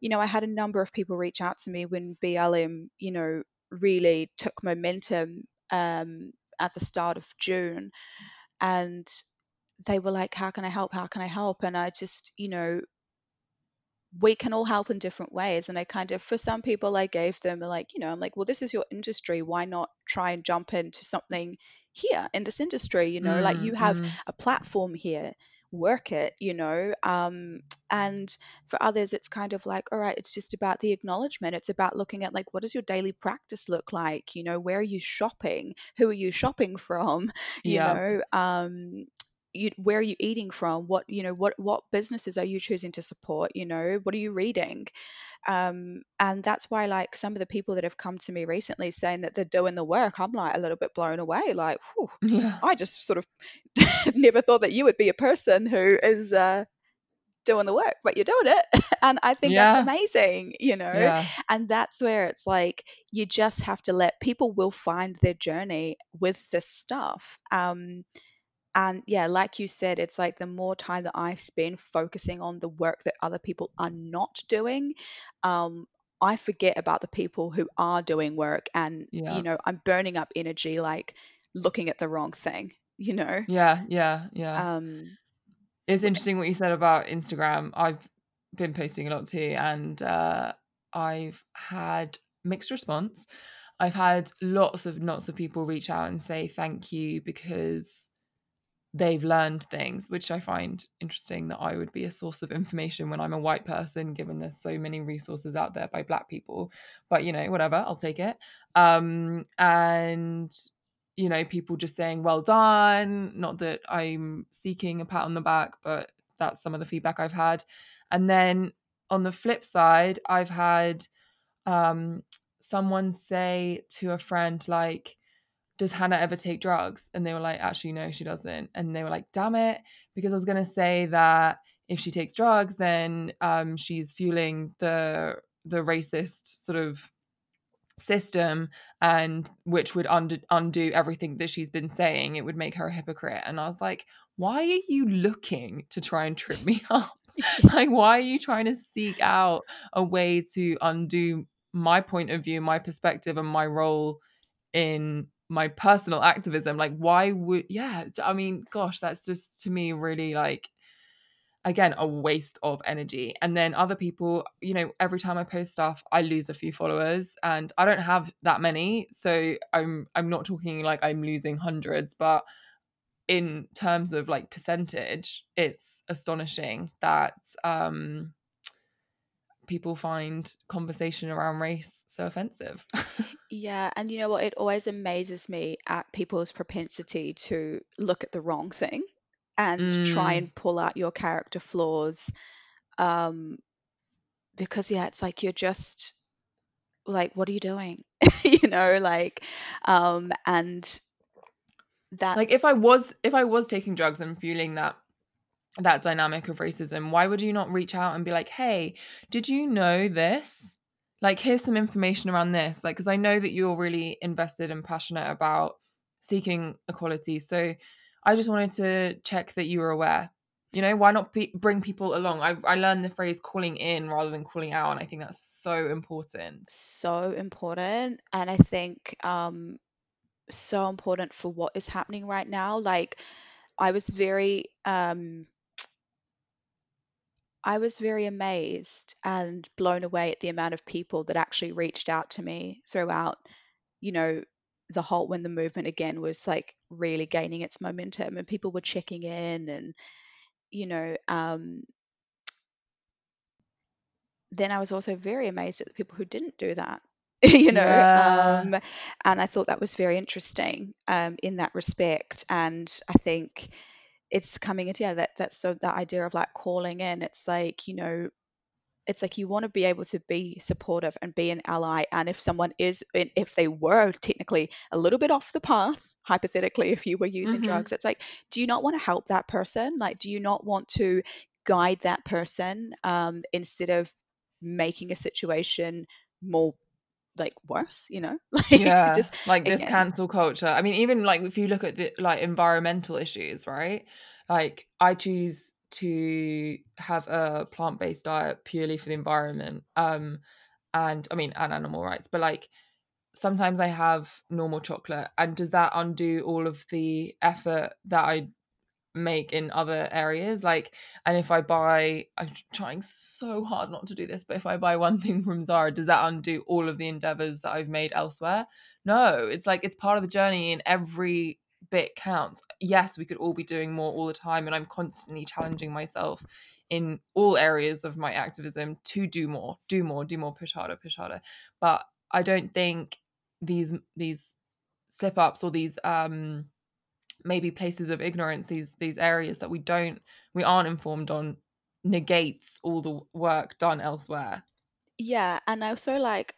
you know, I had a number of people reach out to me when BLM, you know, really took momentum um, at the start of June. And they were like, How can I help? How can I help? And I just, you know, we can all help in different ways. And I kind of, for some people, I gave them like, you know, I'm like, well, this is your industry. Why not try and jump into something here in this industry? You know, like you have Mm-hmm. a platform here, work it, you know. Um, and for others, it's kind of like, all right, it's just about the acknowledgement. It's about looking at like, what does your daily practice look like? You know, where are you shopping? Who are you shopping from? You Yeah. know, um, you, where are you eating from what you know what what businesses are you choosing to support you know what are you reading um, and that's why like some of the people that have come to me recently saying that they're doing the work i'm like a little bit blown away like whew, Yeah. i just sort of never thought that you would be a person who is uh, doing the work but you're doing it and i think Yeah. that's amazing you know Yeah. and that's where it's like you just have to let people will find their journey with this stuff um and yeah, like you said, it's like the more time that I spend focusing on the work that other people are not doing, um, I forget about the people who are doing work and, Yeah. you know, I'm burning up energy like looking at the wrong thing, you know? Yeah. Yeah. Yeah. Um, It's interesting what you said about Instagram. I've been posting a lot too, and uh, I've had mixed response. I've had lots of lots of people reach out and say thank you because they've learned things, which I find interesting that I would be a source of information when I'm a white person, given there's so many resources out there by black people. But you know, whatever, I'll take it. Um, and you know, people just saying well done. Not that I'm seeking a pat on the back, but that's some of the feedback I've had. And then on the flip side, I've had um someone say to a friend like does Hannah ever take drugs? And they were like, actually, no, she doesn't. And they were like, damn it, because I was gonna say that if she takes drugs, then um, she's fueling the the racist sort of system and which would undo, undo everything that she's been saying it would make her a hypocrite and i was like why are you looking to try and trip me up like why are you trying to seek out a way to undo my point of view my perspective and my role in my personal activism like why would yeah i mean gosh that's just to me really like again a waste of energy. And then other people you know every time i post stuff i lose a few followers and i don't have that many. So i'm i'm not talking like i'm losing hundreds but in terms of like percentage it's astonishing that um people find conversation around race so offensive yeah, and you know what? It always amazes me at people's propensity to look at the wrong thing and try mm, and pull out your character flaws. Um, because yeah, it's like you're just like, what are you doing? you know, like, um, and that like if i was if i was taking drugs and fueling that that dynamic of racism why would you not reach out and be like hey did you know this? Like here's some information around this. Like because i know that you're really invested and passionate about seeking equality so i just wanted to check that you were aware. You know why not be, bring people along? I, I learned the phrase calling in rather than calling out and i think that's so important. So important, and I think um, so important for what is happening right now. Like, I was very um, I was very amazed and blown away at the amount of people that actually reached out to me throughout, you know, the whole when the movement again was like really gaining its momentum and people were checking in and, you know, um, then I was also very amazed at the people who didn't do that. you know yeah um and i thought that was very interesting um in that respect and i think it's coming into yeah that that's so that idea of like calling in it's like you know it's like you want to be able to be supportive and be an ally and if someone is if they were technically a little bit off the path hypothetically if you were using Mhm. drugs it's like do you not want to help that person like do you not want to guide that person um, instead of making a situation more like worse you know like Yeah, just like this again cancel culture. I mean, even like if you look at the like environmental issues, right? Like I choose to have a plant-based diet purely for the environment. Um and I mean and animal rights, but like sometimes I have normal chocolate and does that undo all of the effort that I make in other areas like and if i buy i'm trying so hard not to do this but if i buy one thing from zara does that undo all of the endeavors that i've made elsewhere? No it's like it's part of the journey and every bit counts. Yes we could all be doing more all the time and i'm constantly challenging myself in all areas of my activism to do more do more do more push harder push harder. But i don't think these these slip ups or these um maybe places of ignorance these these areas that we don't we aren't informed on negates all the work done elsewhere. Yeah and also like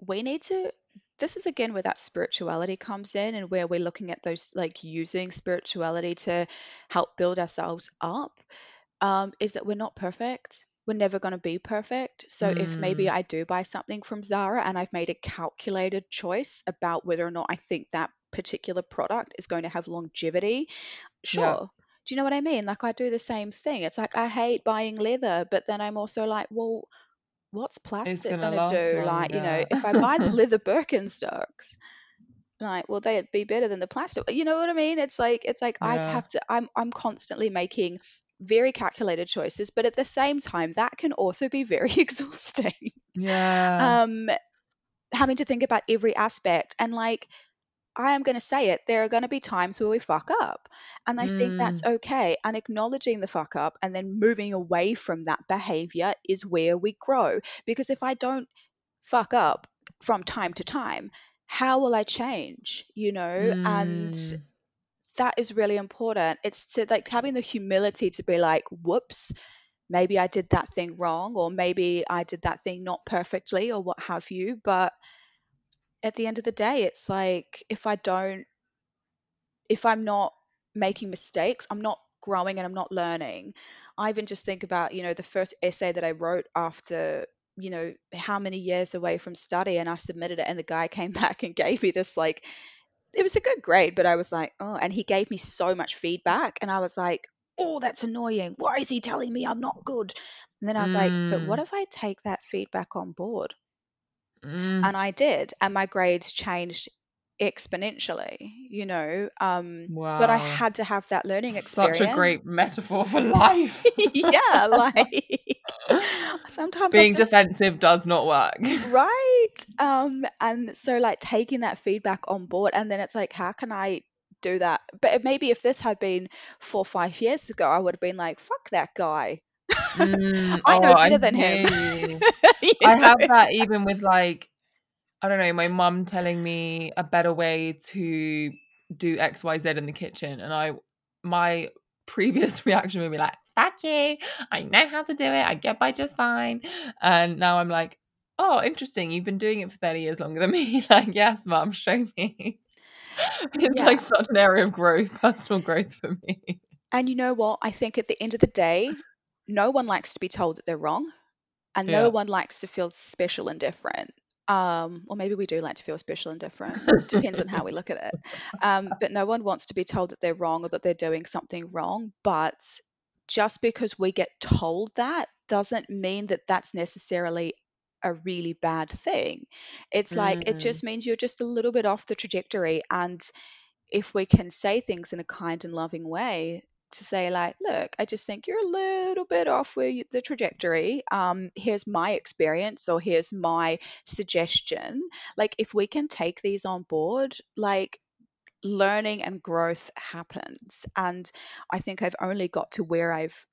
we need to this is again where that spirituality comes in and where we're looking at those like using spirituality to help build ourselves up um, is that we're not perfect. We're never going to be perfect. So if maybe mm, i do buy something from zara and i've made a calculated choice about whether or not i think that particular product is going to have longevity yeah sure do you know what i mean like i do the same thing it's like i hate buying leather but then i'm also like well what's plastic gonna going to last do? Like, you know, if I buy the leather Birkenstocks, like, will they be better than the plastic? You know what I mean? It's like, it's like I have to, I'm, I'm constantly making very calculated choices, but at the same time, that can also be very exhausting. yeah Um, having to think about every aspect and like, I am going to say it, there are going to be times where we fuck up. And I think that's mm, okay. And acknowledging the fuck up and then moving away from that behavior is where we grow. Because if I don't fuck up from time to time, how will I change? You know, and mm, that is really important. It's to like having the humility to be like, whoops, maybe I did that thing wrong, or maybe I did that thing not perfectly, or what have you. But at the end of the day, it's like if I don't, if I'm not making mistakes, I'm not growing and I'm not learning. I even just think about, you know, the first essay that I wrote after, you know, how many years away from study and I submitted it and the guy came back and gave me this like it was a good grade, but I was like, oh, and he gave me so much feedback and I was like, oh, that's annoying. Why is he telling me I'm not good? And then I was like, but what mm, if I take that feedback on board? Mm. and I did, and my grades changed exponentially, you know. Um, but I had to have that learning experience. such a great metaphor for life yeah, like sometimes being just defensive does not work right. Um, and so like taking that feedback on board, and then it's like, how can I do that? But maybe if this had been four or five years ago, I would have been like, fuck that guy. Mm, I oh, know I better than him. hear you. you I have that even with like, I don't know, my mum telling me a better way to do XYZ in the kitchen. And I, my previous reaction would be like, "Thank you. I know how to do it. I get by just fine. And now I'm like, oh, interesting. You've been doing it for 30 years longer than me. like, yes, mum, show me. It's Yeah. like such an area of growth, personal growth for me. And you know what? I think at the end of the day, no one likes to be told that they're wrong, and no Yeah. one likes to feel special and different. Um, or maybe we do like to feel special and different. Depends on how we look at it. Um, but no one wants to be told that they're wrong or that they're doing something wrong. But just because we get told that doesn't mean that that's necessarily a really bad thing. It's like it Mm, just means you're just a little bit off the trajectory. And if we can say things in a kind and loving way to say like look i just think you're a little bit off where you, the trajectory. Um here's my experience or here's my suggestion. Like if we can take these on board like learning and growth happens. And i think i've only got to where i've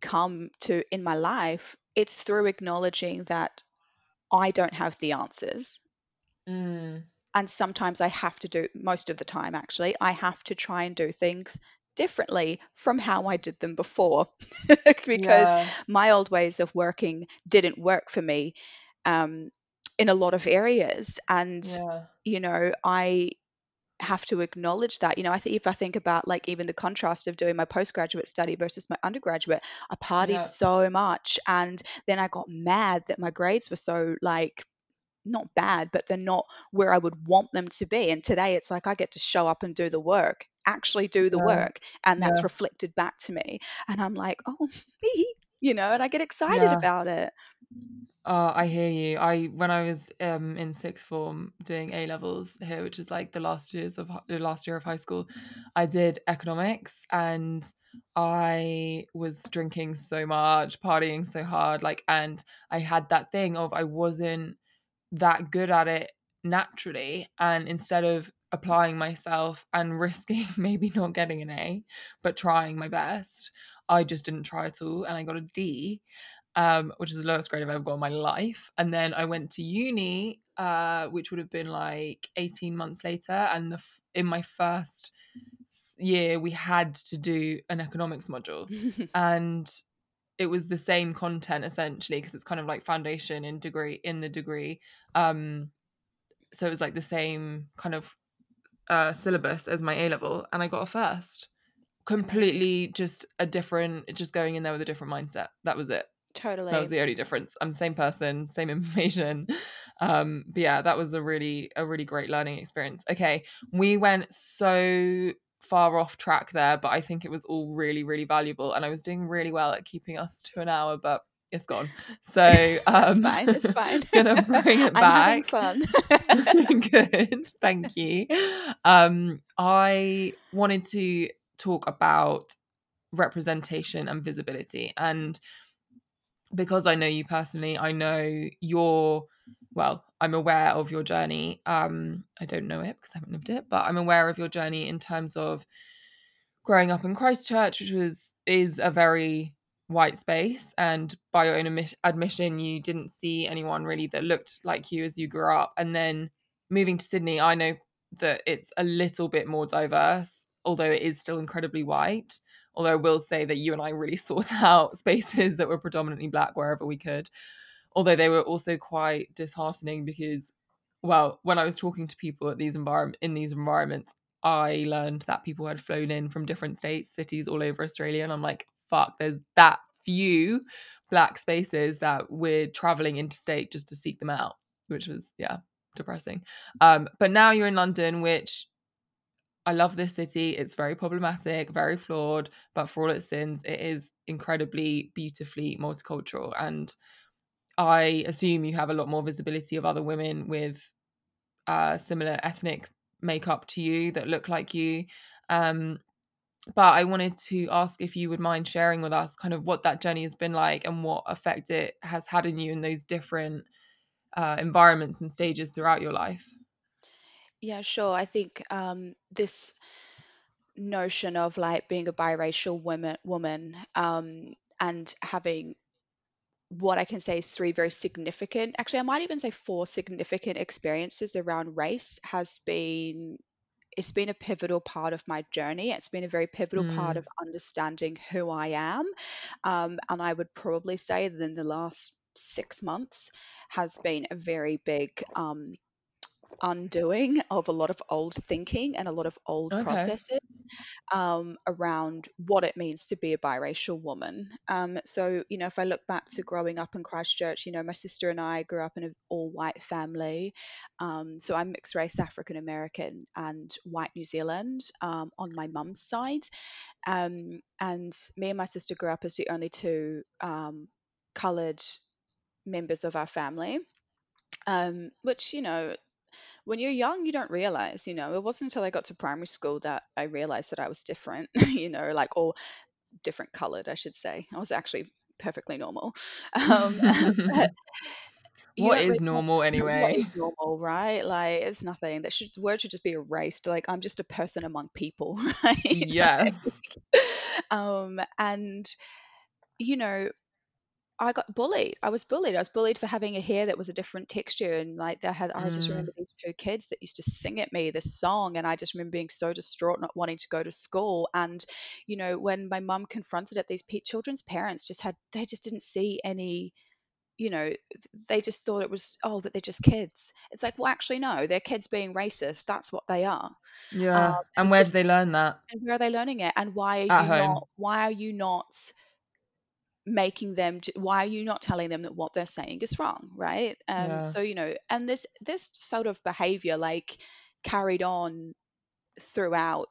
come to in my life it's through acknowledging that i don't have the answers. Mm, and sometimes I have to do most of the time actually I have to try and do things differently from how I did them before because Yeah. my old ways of working didn't work for me um, in a lot of areas. And, Yeah. you know, I have to acknowledge that. You know, I think if I think about like even the contrast of doing my postgraduate study versus my undergraduate, I partied Yeah. so much and then I got mad that my grades were so like not bad, but they're not where I would want them to be. And today it's like I get to show up and do the work, actually do the Yeah. work, and that's Yeah. reflected back to me. And I'm like, oh, me, you know, and I get excited Yeah. about it. Oh, I hear you. I when I was um in sixth form doing A levels here, which is like the last years of the last year of high school, I did economics and I was drinking so much, partying so hard, like and I had that thing of I wasn't that good at it naturally and instead of applying myself and risking maybe not getting an A, but trying my best, I just didn't try at all and I got a D um, which is the lowest grade I've ever got in my life. And then I went to uni, uh, which would have been like 18 months later. And the f- in my first year, we had to do an economics module. And it was the same content essentially, because it's kind of like foundation in degree in the degree. Um, so it was like the same kind of uh, syllabus as my A level, and I got a first. Completely just a different, just going in there with a different mindset. That was it Totally. that was the only difference i'm the same person same information um but yeah that was a really a really great learning experience okay we went so far off track there but i think it was all really really valuable and i was doing really well at keeping us to an hour but it's gone so um it's fine. It's fine. gonna bring it I'm having back fun. good thank you um i wanted to talk about representation and visibility and because I know you personally, I know your well, I'm aware of your journey. Um, I don't know it because I haven't lived it, but I'm aware of your journey in terms of growing up in Christchurch, which was is a very white space, and by your own admi- admission, you didn't see anyone really that looked like you as you grew up. And then moving to Sydney, I know that it's a little bit more diverse, although it is still incredibly white. Although I will say that you and I really sought out spaces that were predominantly black wherever we could. Although they were also quite disheartening because, well, when I was talking to people at these environment in these environments, I learned that people had flown in from different states, cities all over Australia, and I'm like, fuck, there's that few black spaces that we're traveling interstate just to seek them out, which was yeah, depressing. Um, but now you're in London, which I love this city. It's very problematic, very flawed, but for all its sins, it is incredibly beautifully multicultural. And I assume you have a lot more visibility of other women with uh, similar ethnic makeup to you that look like you. Um, but I wanted to ask if you would mind sharing with us kind of what that journey has been like and what effect it has had in you in those different uh, environments and stages throughout your life. Yeah, sure. I think um, this notion of like being a biracial woman, woman, um, and having what I can say is three very significant, actually, I might even say four significant experiences around race has been. It's been a pivotal part of my journey. It's been a very pivotal part Mm, of understanding who I am. Um, and I would probably say that in the last six months has been a very big um, undoing of a lot of old thinking and a lot of old okay. processes um, around what it means to be a biracial woman. Um, so, you know, if I look back to growing up in Christchurch, you know, my sister and I grew up in an all white family. Um, so I'm mixed race African American and white New Zealand um, on my mum's side. Um, and me and my sister grew up as the only two um, coloured members of our family. Um, which you know when you're young, you don't realize, you know, it wasn't until I got to primary school that I realized that I was different, you know, like, or different colored, I should say. I was actually perfectly normal. Um, but what is normal anyway? is normal, right? Like, it's nothing. That should, word should just be erased. Like, I'm just a person among people, right? Yes. um, and, you know, I got bullied. I was bullied. I was bullied for having a hair that was a different texture, and like they had. I just Mm. remember these two kids that used to sing at me this song, and I just remember being so distraught, not wanting to go to school. And you know, when my mum confronted it, these pe- children's parents just had they just didn't see any. You know, they just thought it was oh, but they're just kids. It's like, well, actually, no, they're kids being racist. That's what they are. Um, Yeah. And and where do they learn that? and where are they learning it? And why are At you home. not? Why are you not? Making them why are you not telling them that what they're saying is wrong right um Yeah. so you know and this this sort of behavior like carried on throughout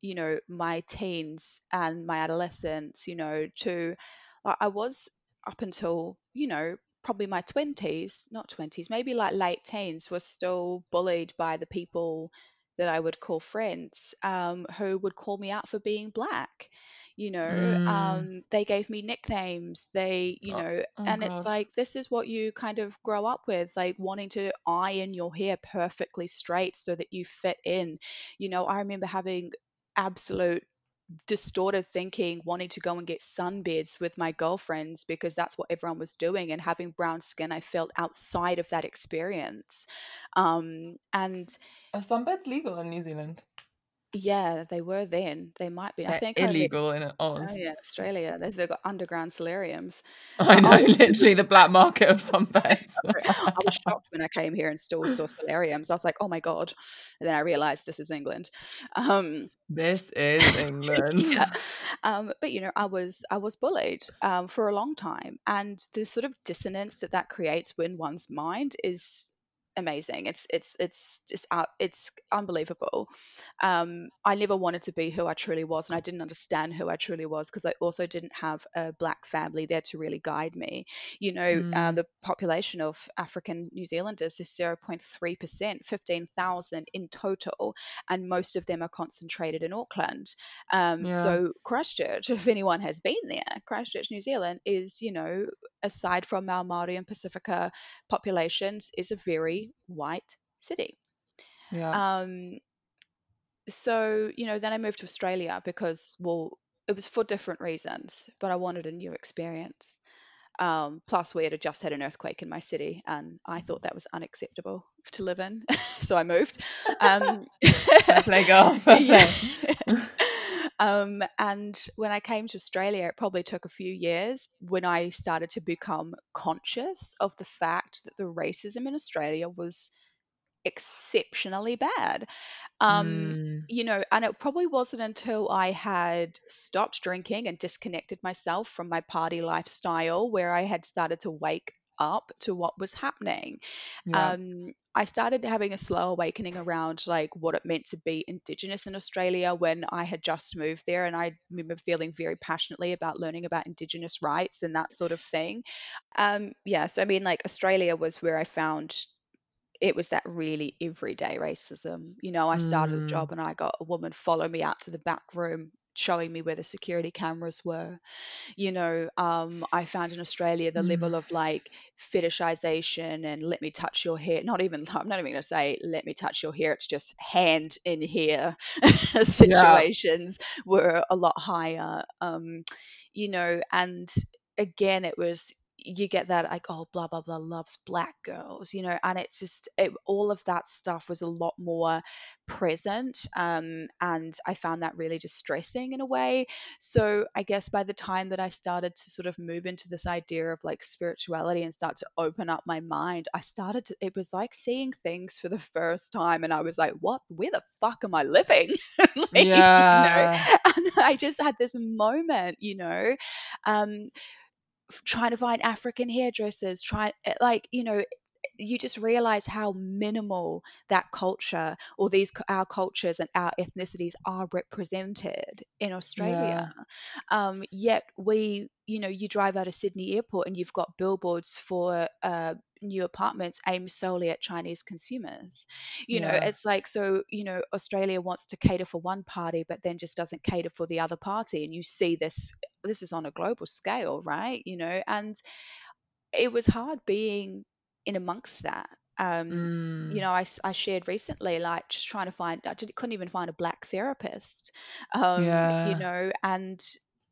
you know my teens and my adolescence you know to like I was up until you know probably my 20s not 20s maybe like late teens was still bullied by the people that I would call friends um, who would call me out for being black you know Mm. um, they gave me nicknames they you Oh, know oh and it's like this is what you kind of grow up with like wanting to iron your hair perfectly straight so that you fit in you know i remember having absolute distorted thinking wanting to go and get sunbeds with my girlfriends because that's what everyone was doing and having brown skin i felt outside of that experience um, and Are sunbeds legal in New Zealand? Yeah they were then they might be i They're think illegal in oh Oz. yeah australia they've they've got underground solariums I I, know, I was literally the black market of sunbeds. I was shocked when I came here and still saw solariums. I was like, oh my God. And then I realized this is England. Um, This is England. yeah. Um, but you know, I was I was bullied um, for a long time, and the sort of dissonance that that creates when one's mind is amazing. It's it's it's just out, it's unbelievable. Um, I never wanted to be who I truly was, and I didn't understand who I truly was because I also didn't have a black family there to really guide me. You know, uh, Mm, the population of African New Zealanders is 0.3%, 15,000 in total, and most of them are concentrated in Auckland. Um, yeah. so Christchurch, if anyone has been there, Christchurch, New Zealand is, you know, aside from our Maori and Pasifika populations, is a very white city. Yeah. Um, so, you know, then I moved to Australia because, well, it was for different reasons, but I wanted a new experience. Um, plus, we had just had an earthquake in my city, and I thought that was unacceptable to live in, so I moved. Um, play. Fair yeah. Um, and when I came to Australia, it probably took a few years when I started to become conscious of the fact that the racism in Australia was exceptionally bad. Um, Mm, you know, and it probably wasn't until I had stopped drinking and disconnected myself from my party lifestyle where I had started to wake up to what was happening. yeah. Um, I started having a slow awakening around like what it meant to be Indigenous in Australia when I had just moved there, and I remember feeling very passionately about learning about Indigenous rights and that sort of thing. Um, yeah, so I mean, like Australia was where I found it was that really everyday racism. You know, I started a Mm, job and I got a woman follow me out to the back room showing me where the security cameras were. You know, um, I found in Australia the mm, level of like fetishization and let me touch your hair. Not even, I'm not even going to say let me touch your hair. It's just hand in here yeah. situations were a lot higher. Um, you know, and again, it was you get that like oh blah blah blah loves black girls you know and it's just it, all of that stuff was a lot more present um, and i found that really distressing in a way. So i guess by the time that i started to sort of move into this idea of like spirituality and start to open up my mind i started to it was like seeing things for the first time and i was like what? Where the fuck am i living? Like you know Yeah. and i just had this moment you know um trying to find African hairdressers, trying eh, like you know you just realize how minimal that culture or these our cultures and our ethnicities are represented in Yeah. Australia. Um, yet we, you know, you drive out of Sydney Airport and you've got billboards for uh, new apartments aimed solely at Chinese consumers. You know, it's like so. You know, Australia wants to cater for one party, but then just doesn't cater for the other party, and you see this. This is on a global scale, right? You know, and it was hard being in amongst that. Um, you Mm, know, I shared recently, like just trying to find, I did, couldn't even find a black therapist, um, you know, and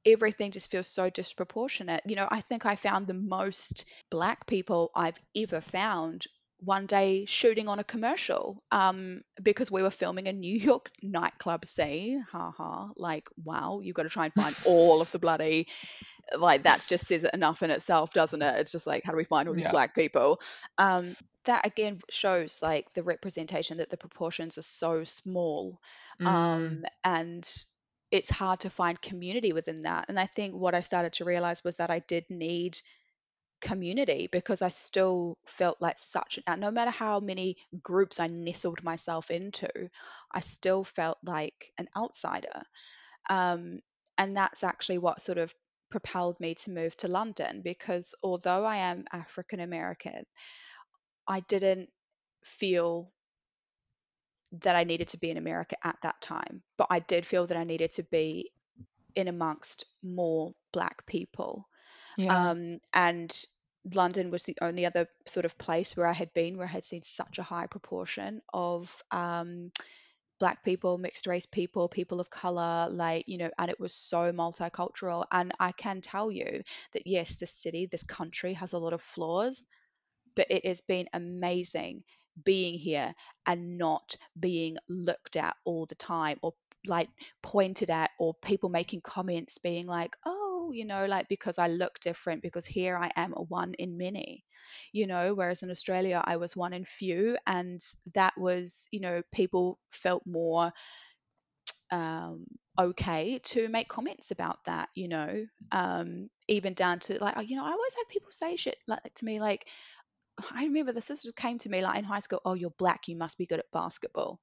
everything just feels so disproportionate. You know, I think I found the most black people I've ever found one day shooting on a commercial um, because we were filming a New York nightclub scene. Ha ha. Like, wow, you've got to try and find all of the bloody, like, that's just says it enough in itself, doesn't it? It's just like, how do we find all these Yeah. black people? Um, that again shows like the representation that the proportions are so small. Mm. Um, and it's hard to find community within that. And I think what I started to realize was that I did need community because I still felt like such an no matter how many groups I nestled myself into, I still felt like an outsider. Um, and that's actually what sort of propelled me to move to London because although I am African American, I didn't feel that I needed to be in America at that time, but I did feel that I needed to be in amongst more black people. Yeah. Um, and London was the only other sort of place where I had been where I had seen such a high proportion of um, black people, mixed race people, people of color, like, you know, and it was so multicultural. And I can tell you that yes, this city, this country has a lot of flaws, but it has been amazing being here and not being looked at all the time or like pointed at or people making comments being like oh you know like because i look different because here i am a one in many you know whereas in australia i was one in few and that was you know people felt more um okay to make comments about that you know um even down to like you know i always have people say shit like to me like I remember the sisters came to me like in high school, oh, you're black, you must be good at basketball.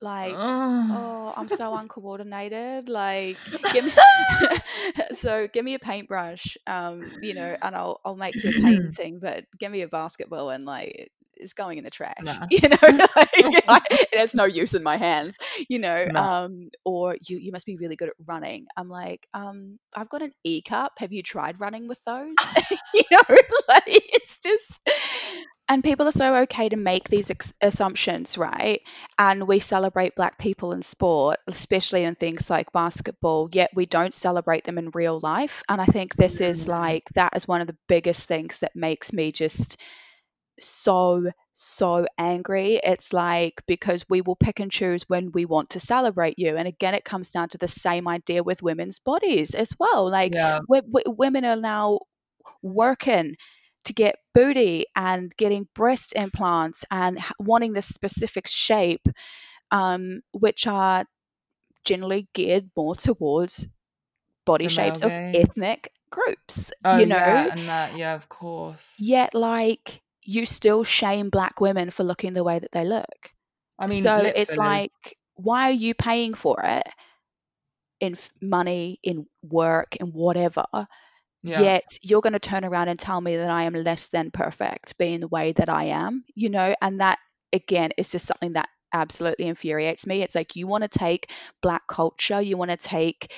Like, oh, I'm so uncoordinated. Like, give me so give me a paintbrush, um, you know, and I'll I'll make you a paint thing, but give me a basketball and like it's going in the trash, Nah. you know, like, I- it has no use in my hands, you know. No. Um, or you you must be really good at running. I'm like, um, I've got an E cup. Have you tried running with those? you know, like it's just. And people are so okay to make these ex- assumptions, right? And we celebrate black people in sport, especially in things like basketball, yet we don't celebrate them in real life. And I think this is Mm. like, that is one of the biggest things that makes me just so, so angry. It's like because we will pick and choose when we want to celebrate you. And again, it comes down to the same idea with women's bodies as well. Like, Yeah. w- w- women are now working to get booty and getting breast implants and wanting this specific shape, um, which are generally geared more towards body The shapes of ethnic groups, Oh you know? yeah, and that yeah, of course. Yet, like, you still shame black women for looking the way that they look. I mean, so lip it's like, why are you paying for it in money, in work, in whatever? yeah. Yet you're going to turn around and tell me that I am less than perfect being the way that I am, you know? And that, again, is just something that absolutely infuriates me. It's like you want to take black culture, you want to take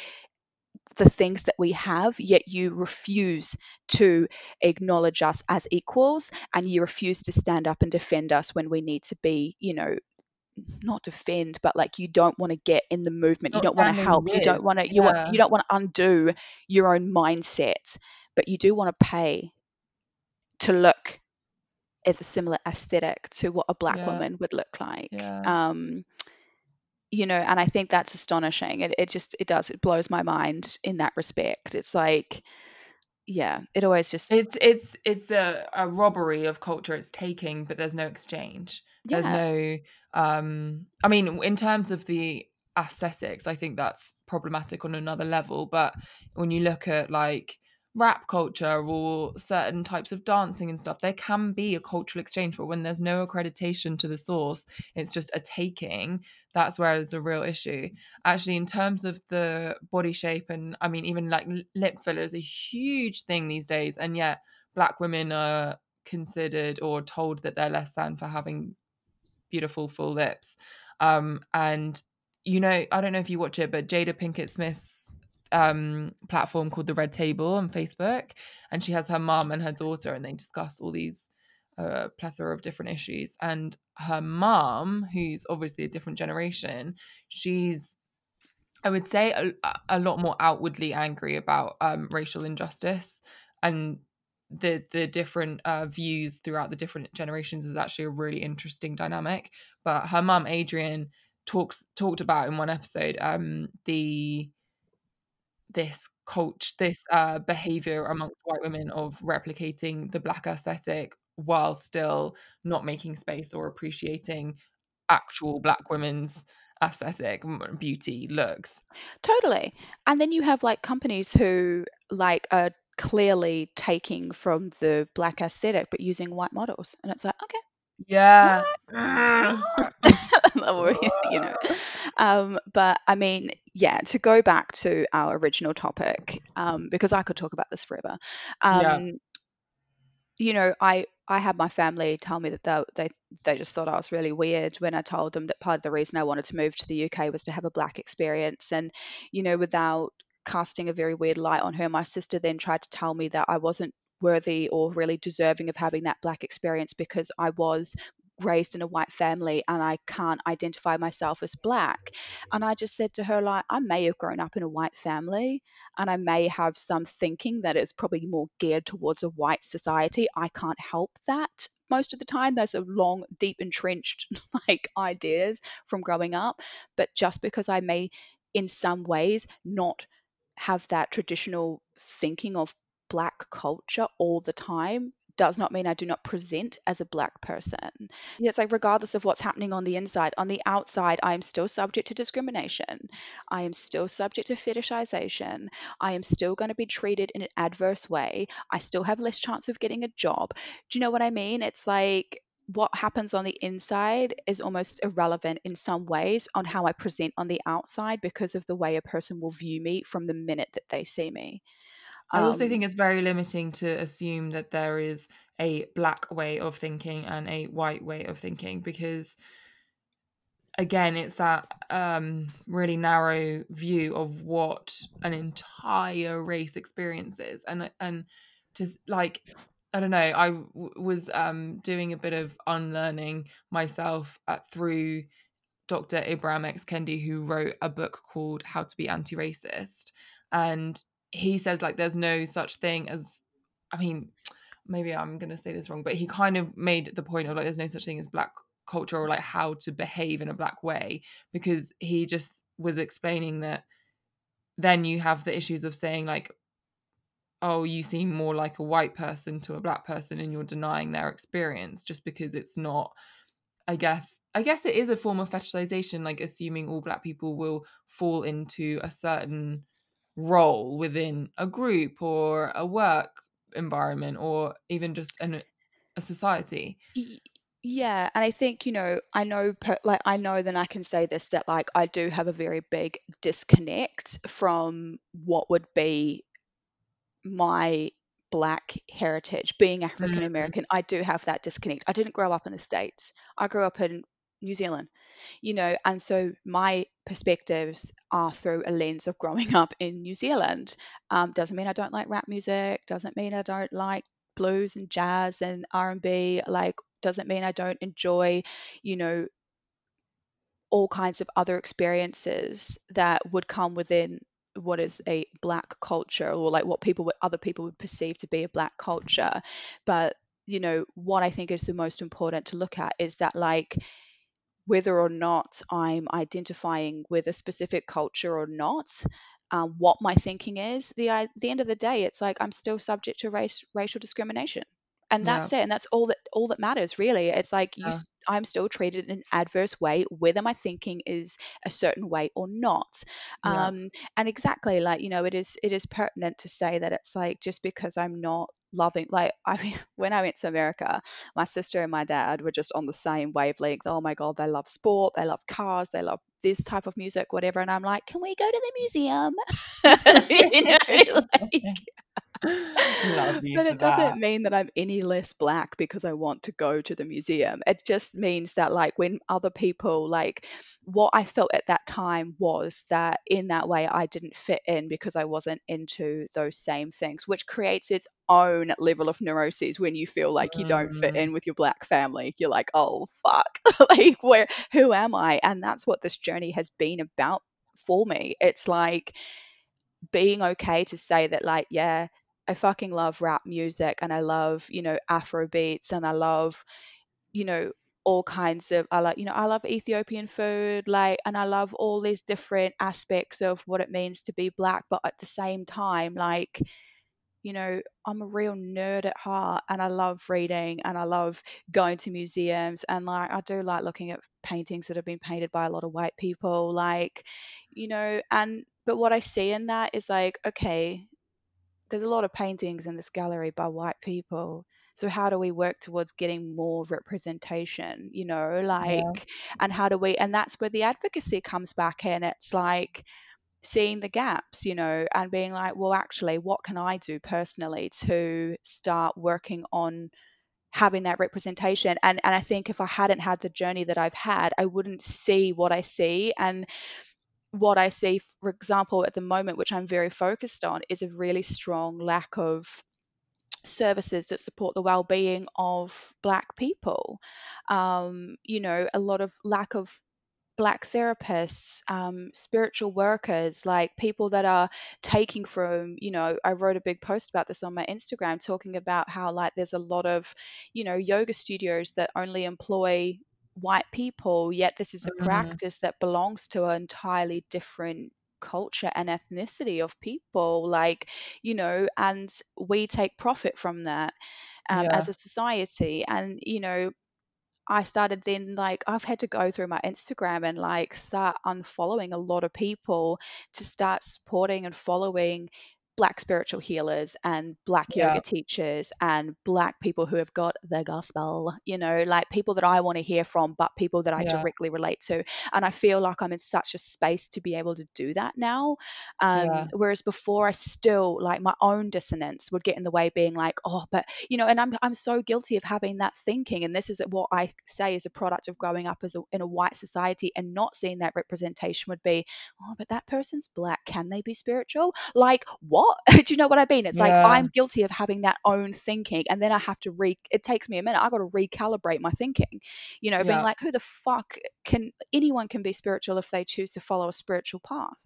the things that we have, yet you refuse to acknowledge us as equals and you refuse to stand up and defend us when we need to be, you know, not defend, but like you don't want to get in the movement. You don't want to help. You don't want to. You want. You don't want to undo your own mindset, but you do want to pay to look as a similar aesthetic to what a black Yeah. woman would look like. Yeah. Um, you know, and I think that's astonishing. It it just it does it blows my mind in that respect. It's like, yeah, it always just It's it's it's a, a robbery of culture. It's taking, but there's no exchange. There's no um I mean, in terms of the aesthetics, I think that's problematic on another level. But when you look at like rap culture or certain types of dancing and stuff, there can be a cultural exchange, but when there's no accreditation to the source, it's just a taking. That's where there's a real issue. Actually, in terms of the body shape, and I mean, even like lip filler is a huge thing these days, and yet black women are considered or told that they're less than for having beautiful full lips. Um, and you know, I don't know if you watch it, but Jada Pinkett Smith's um platform called the Red Table on Facebook, and she has her mum and her daughter, and they discuss all these uh, plethora of different issues. And her mum, who's obviously a different generation, she's I would say a, a lot more outwardly angry about um, racial injustice and the the different uh, views throughout the different generations is actually a really interesting dynamic. But her mum Adrienne, talks talked about in one episode um, the this culture, this uh, behavior amongst white women of replicating the black aesthetic while still not making space or appreciating actual black women's aesthetic beauty looks Totally. And then you have like companies who like are clearly taking from the black aesthetic but using white models. And it's like, okay. yeah you know. Um, but I mean, yeah, to go back to our original topic, um, because I could talk about this forever. Um, yeah you know, I I had my family tell me that they, they they just thought I was really weird when I told them that part of the reason I wanted to move to the UK was to have a black experience, and you know, without casting a very weird light on her, my sister then tried to tell me that I wasn't worthy or really deserving of having that black experience because I was raised in a white family and I can't identify myself as black. And I just said to her, like, I may have grown up in a white family and I may have some thinking that is probably more geared towards a white society. I can't help that most of the time. Those are long, deep entrenched like ideas from growing up. But just because I may in some ways not have that traditional thinking of black culture all the time does not mean I do not present as a black person. It's like, regardless of what's happening on the inside, on the outside, I am still subject to discrimination. I am still subject to fetishization. I am still going to be treated in an adverse way. I still have less chance of getting a job. Do you know what I mean? It's like, what happens on the inside is almost irrelevant in some ways on how I present on the outside because of the way a person will view me from the minute that they see me. I also um, think it's very limiting to assume that there is a black way of thinking and a white way of thinking because again it's that um, really narrow view of what an entire race experiences and and just like I don't know I w- was um, doing a bit of unlearning myself at, uh, through Dr. Ibram X Kendi who wrote a book called How to Be Anti-Racist and he says like there's no such thing as I mean, maybe I'm gonna say this wrong, but he kind of made the point of like there's no such thing as black culture or like how to behave in a black way because he just was explaining that then you have the issues of saying like oh you seem more like a white person to a black person and you're denying their experience just because it's not i guess i guess it is a form of fetishization like assuming all black people will fall into a certain role within a group or a work environment or even just an, a society? Yeah and i think you know i know like i know that i can say this that like i do have a very big disconnect from what would be my black heritage being african american mm-hmm. i do have that disconnect. I didn't grow up in the states. I grew up in new zealand you know and so my perspectives are through a lens of growing up in new zealand. Um, doesn't mean i don't like rap music doesn't mean i don't like blues and jazz and r&b like doesn't mean i don't enjoy you know all kinds of other experiences that would come within what is a black culture or like what people would other people would perceive to be a black culture. But you know what i think is the most important to look at is that like whether or not I'm identifying with a specific culture or not, um, what my thinking is, the uh, the end of the day, it's like I'm still subject to race racial discrimination, and that's yeah. it, and that's all that all that matters really. It's like you, yeah. I'm still treated in an adverse way, whether my thinking is a certain way or not. Yeah. Um, and exactly like you know, it is it is pertinent to say that it's like just because I'm not loving like I mean when I went to America, my sister and my dad were just on the same wavelength. Oh my god, they love sport, they love cars, they love this type of music, whatever. And I'm like, can we go to the museum? you know, like, but it doesn't mean that I'm any less black because I want to go to the museum. It just means that like when other people like what I felt at that time was that in that way I didn't fit in because I wasn't into those same things, which creates its own level of neuroses when you feel like you don't fit mm. in with your black family. You're like, oh fuck, like where who am I? And that's what this journey has been about for me. It's like being okay to say that, like, yeah, I fucking love rap music and I love, you know, Afro beats and I love, you know, all kinds of I like you know I love Ethiopian food like and I love all these different aspects of what it means to be black but at the same time like you know I'm a real nerd at heart and I love reading and I love going to museums and like I do like looking at paintings that have been painted by a lot of white people like you know and but what I see in that is like okay there's a lot of paintings in this gallery by white people so how do we work towards getting more representation you know like yeah. and how do we and that's where the advocacy comes back in it's like seeing the gaps you know and being like well actually what can i do personally to start working on having that representation and and i think if i hadn't had the journey that i've had i wouldn't see what i see and what I see, for example, at the moment, which I'm very focused on, is a really strong lack of services that support the well-being of black people. Um, you know a lot of lack of black therapists um, spiritual workers like people that are taking from you know i wrote a big post about this on my instagram talking about how like there's a lot of you know yoga studios that only employ white people yet this is a mm. practice that belongs to an entirely different culture and ethnicity of people like you know and we take profit from that um, yeah. as a society and you know I started then like I've had to go through my Instagram and like start unfollowing a lot of people to start supporting and following black spiritual healers and black yeah. yoga teachers and black people who have got the gospel you know like people that i want to hear from but people that i yeah. directly relate to and i feel like i'm in such a space to be able to do that now um, yeah. whereas before i still like my own dissonance would get in the way being like oh but you know and i'm, I'm so guilty of having that thinking and this is what i say is a product of growing up as a, in a white society and not seeing that representation would be oh but that person's black can they be spiritual like what what? Do you know what I mean? It's yeah. like I'm guilty of having that own thinking, and then I have to re. It takes me a minute. I got to recalibrate my thinking. You know, yeah. being like, who the fuck can anyone can be spiritual if they choose to follow a spiritual path?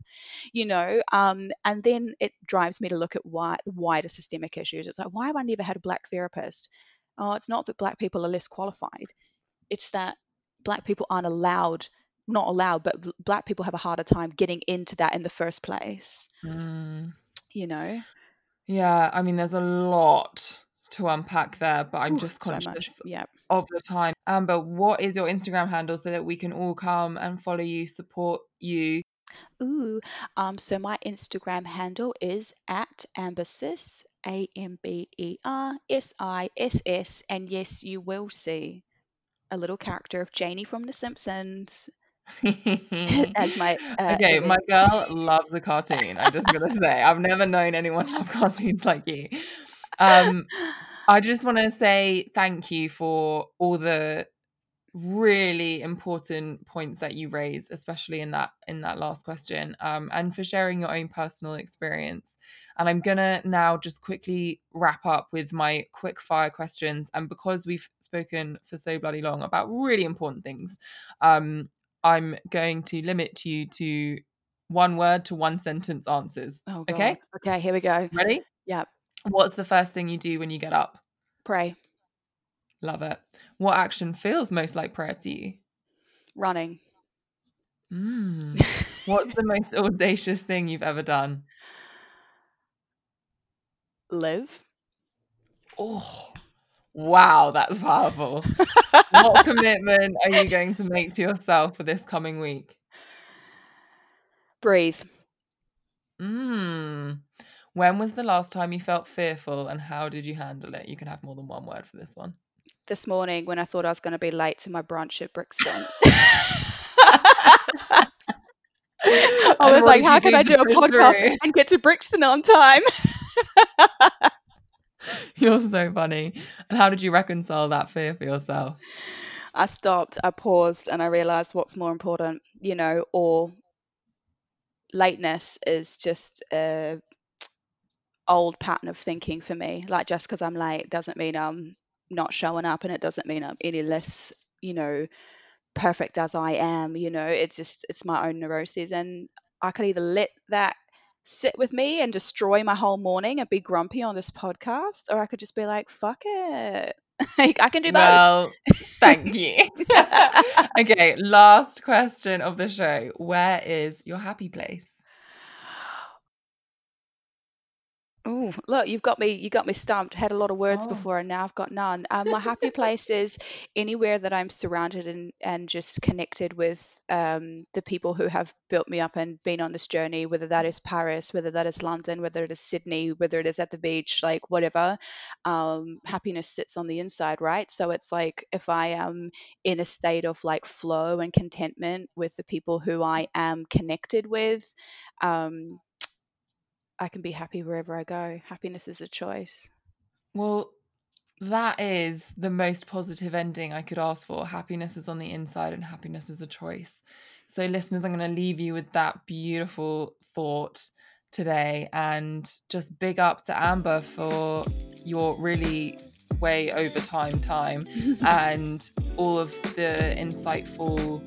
You know, um, and then it drives me to look at why wider systemic issues. It's like, why have I never had a black therapist? Oh, it's not that black people are less qualified. It's that black people aren't allowed not allowed, but black people have a harder time getting into that in the first place. Mm you know? Yeah, I mean, there's a lot to unpack there, but I'm Ooh, just conscious so yeah. of the time. Amber, what is your Instagram handle so that we can all come and follow you, support you? Ooh, um, so my Instagram handle is at ambersiss, A M B E R S I S S, and yes, you will see a little character of Janey from The Simpsons as my uh, okay my girl loves the cartoon i'm just gonna say. I've never known anyone love cartoons like you. Um i just want to say thank you for all the really important points that you raised especially in that in that last question um and for sharing your own personal experience. And i'm gonna now just quickly wrap up with my quick fire questions and because we've spoken for so bloody long about really important things um I'm going to limit you to one word to one sentence answers. Oh, okay. Okay, here we go. Ready? Yeah. What's the first thing you do when you get up? Pray. Love it. What action feels most like prayer to you? Running. Mm. What's the most audacious thing you've ever done? Live. Oh, Wow, that's powerful. what commitment are you going to make to yourself for this coming week? Breathe. Mm. When was the last time you felt fearful and how did you handle it? You can have more than one word for this one. This morning when I thought I was going to be late to my brunch at Brixton. I was like, how can I do a podcast and get to Brixton on time? You're so funny. And how did you reconcile that fear for yourself? I stopped, I paused, and I realized what's more important, you know, or lateness is just a old pattern of thinking for me. Like just because I'm late doesn't mean I'm not showing up, and it doesn't mean I'm any less, you know, perfect as I am. You know, it's just it's my own neuroses, and I could either let that sit with me and destroy my whole morning and be grumpy on this podcast, or I could just be like, fuck it. like, I can do both. Well, thank you. okay, last question of the show. Where is your happy place? Oh, look, you've got me. You got me stumped. Had a lot of words Oh. before, and now I've got none. Um, my happy place is anywhere that I'm surrounded and and just connected with um, the people who have built me up and been on this journey. Whether that is Paris, whether that is London, whether it is Sydney, whether it is at the beach, like whatever. Um, happiness sits on the inside, right? So it's like if I am in a state of like flow and contentment with the people who I am connected with. Um, I can be happy wherever I go. Happiness is a choice. Well, that is the most positive ending I could ask for. Happiness is on the inside and happiness is a choice. So, listeners, I'm going to leave you with that beautiful thought today and just big up to Amber for your really way over time time and all of the insightful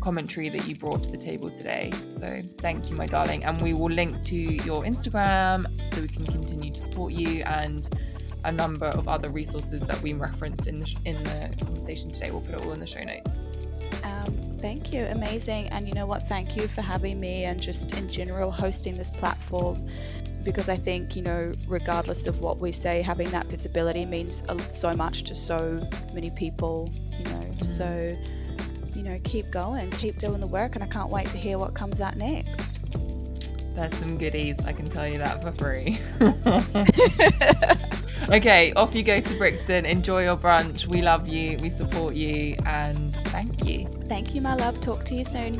commentary that you brought to the table today. So thank you, my darling. And we will link to your Instagram so we can continue to support you and a number of other resources that we referenced in the sh- in the conversation today. We'll put it all in the show notes. Um, thank you. Amazing. And you know what? Thank you for having me and just in general hosting this platform because I think, you know, regardless of what we say, having that visibility means so much to so many people, you know. So, you know, keep going, keep doing the work, and I can't wait to hear what comes out next. There's some goodies, I can tell you that for free. okay, off you go to Brixton. Enjoy your brunch. We love you, we support you, and thank you. Thank you, my love. Talk to you soon.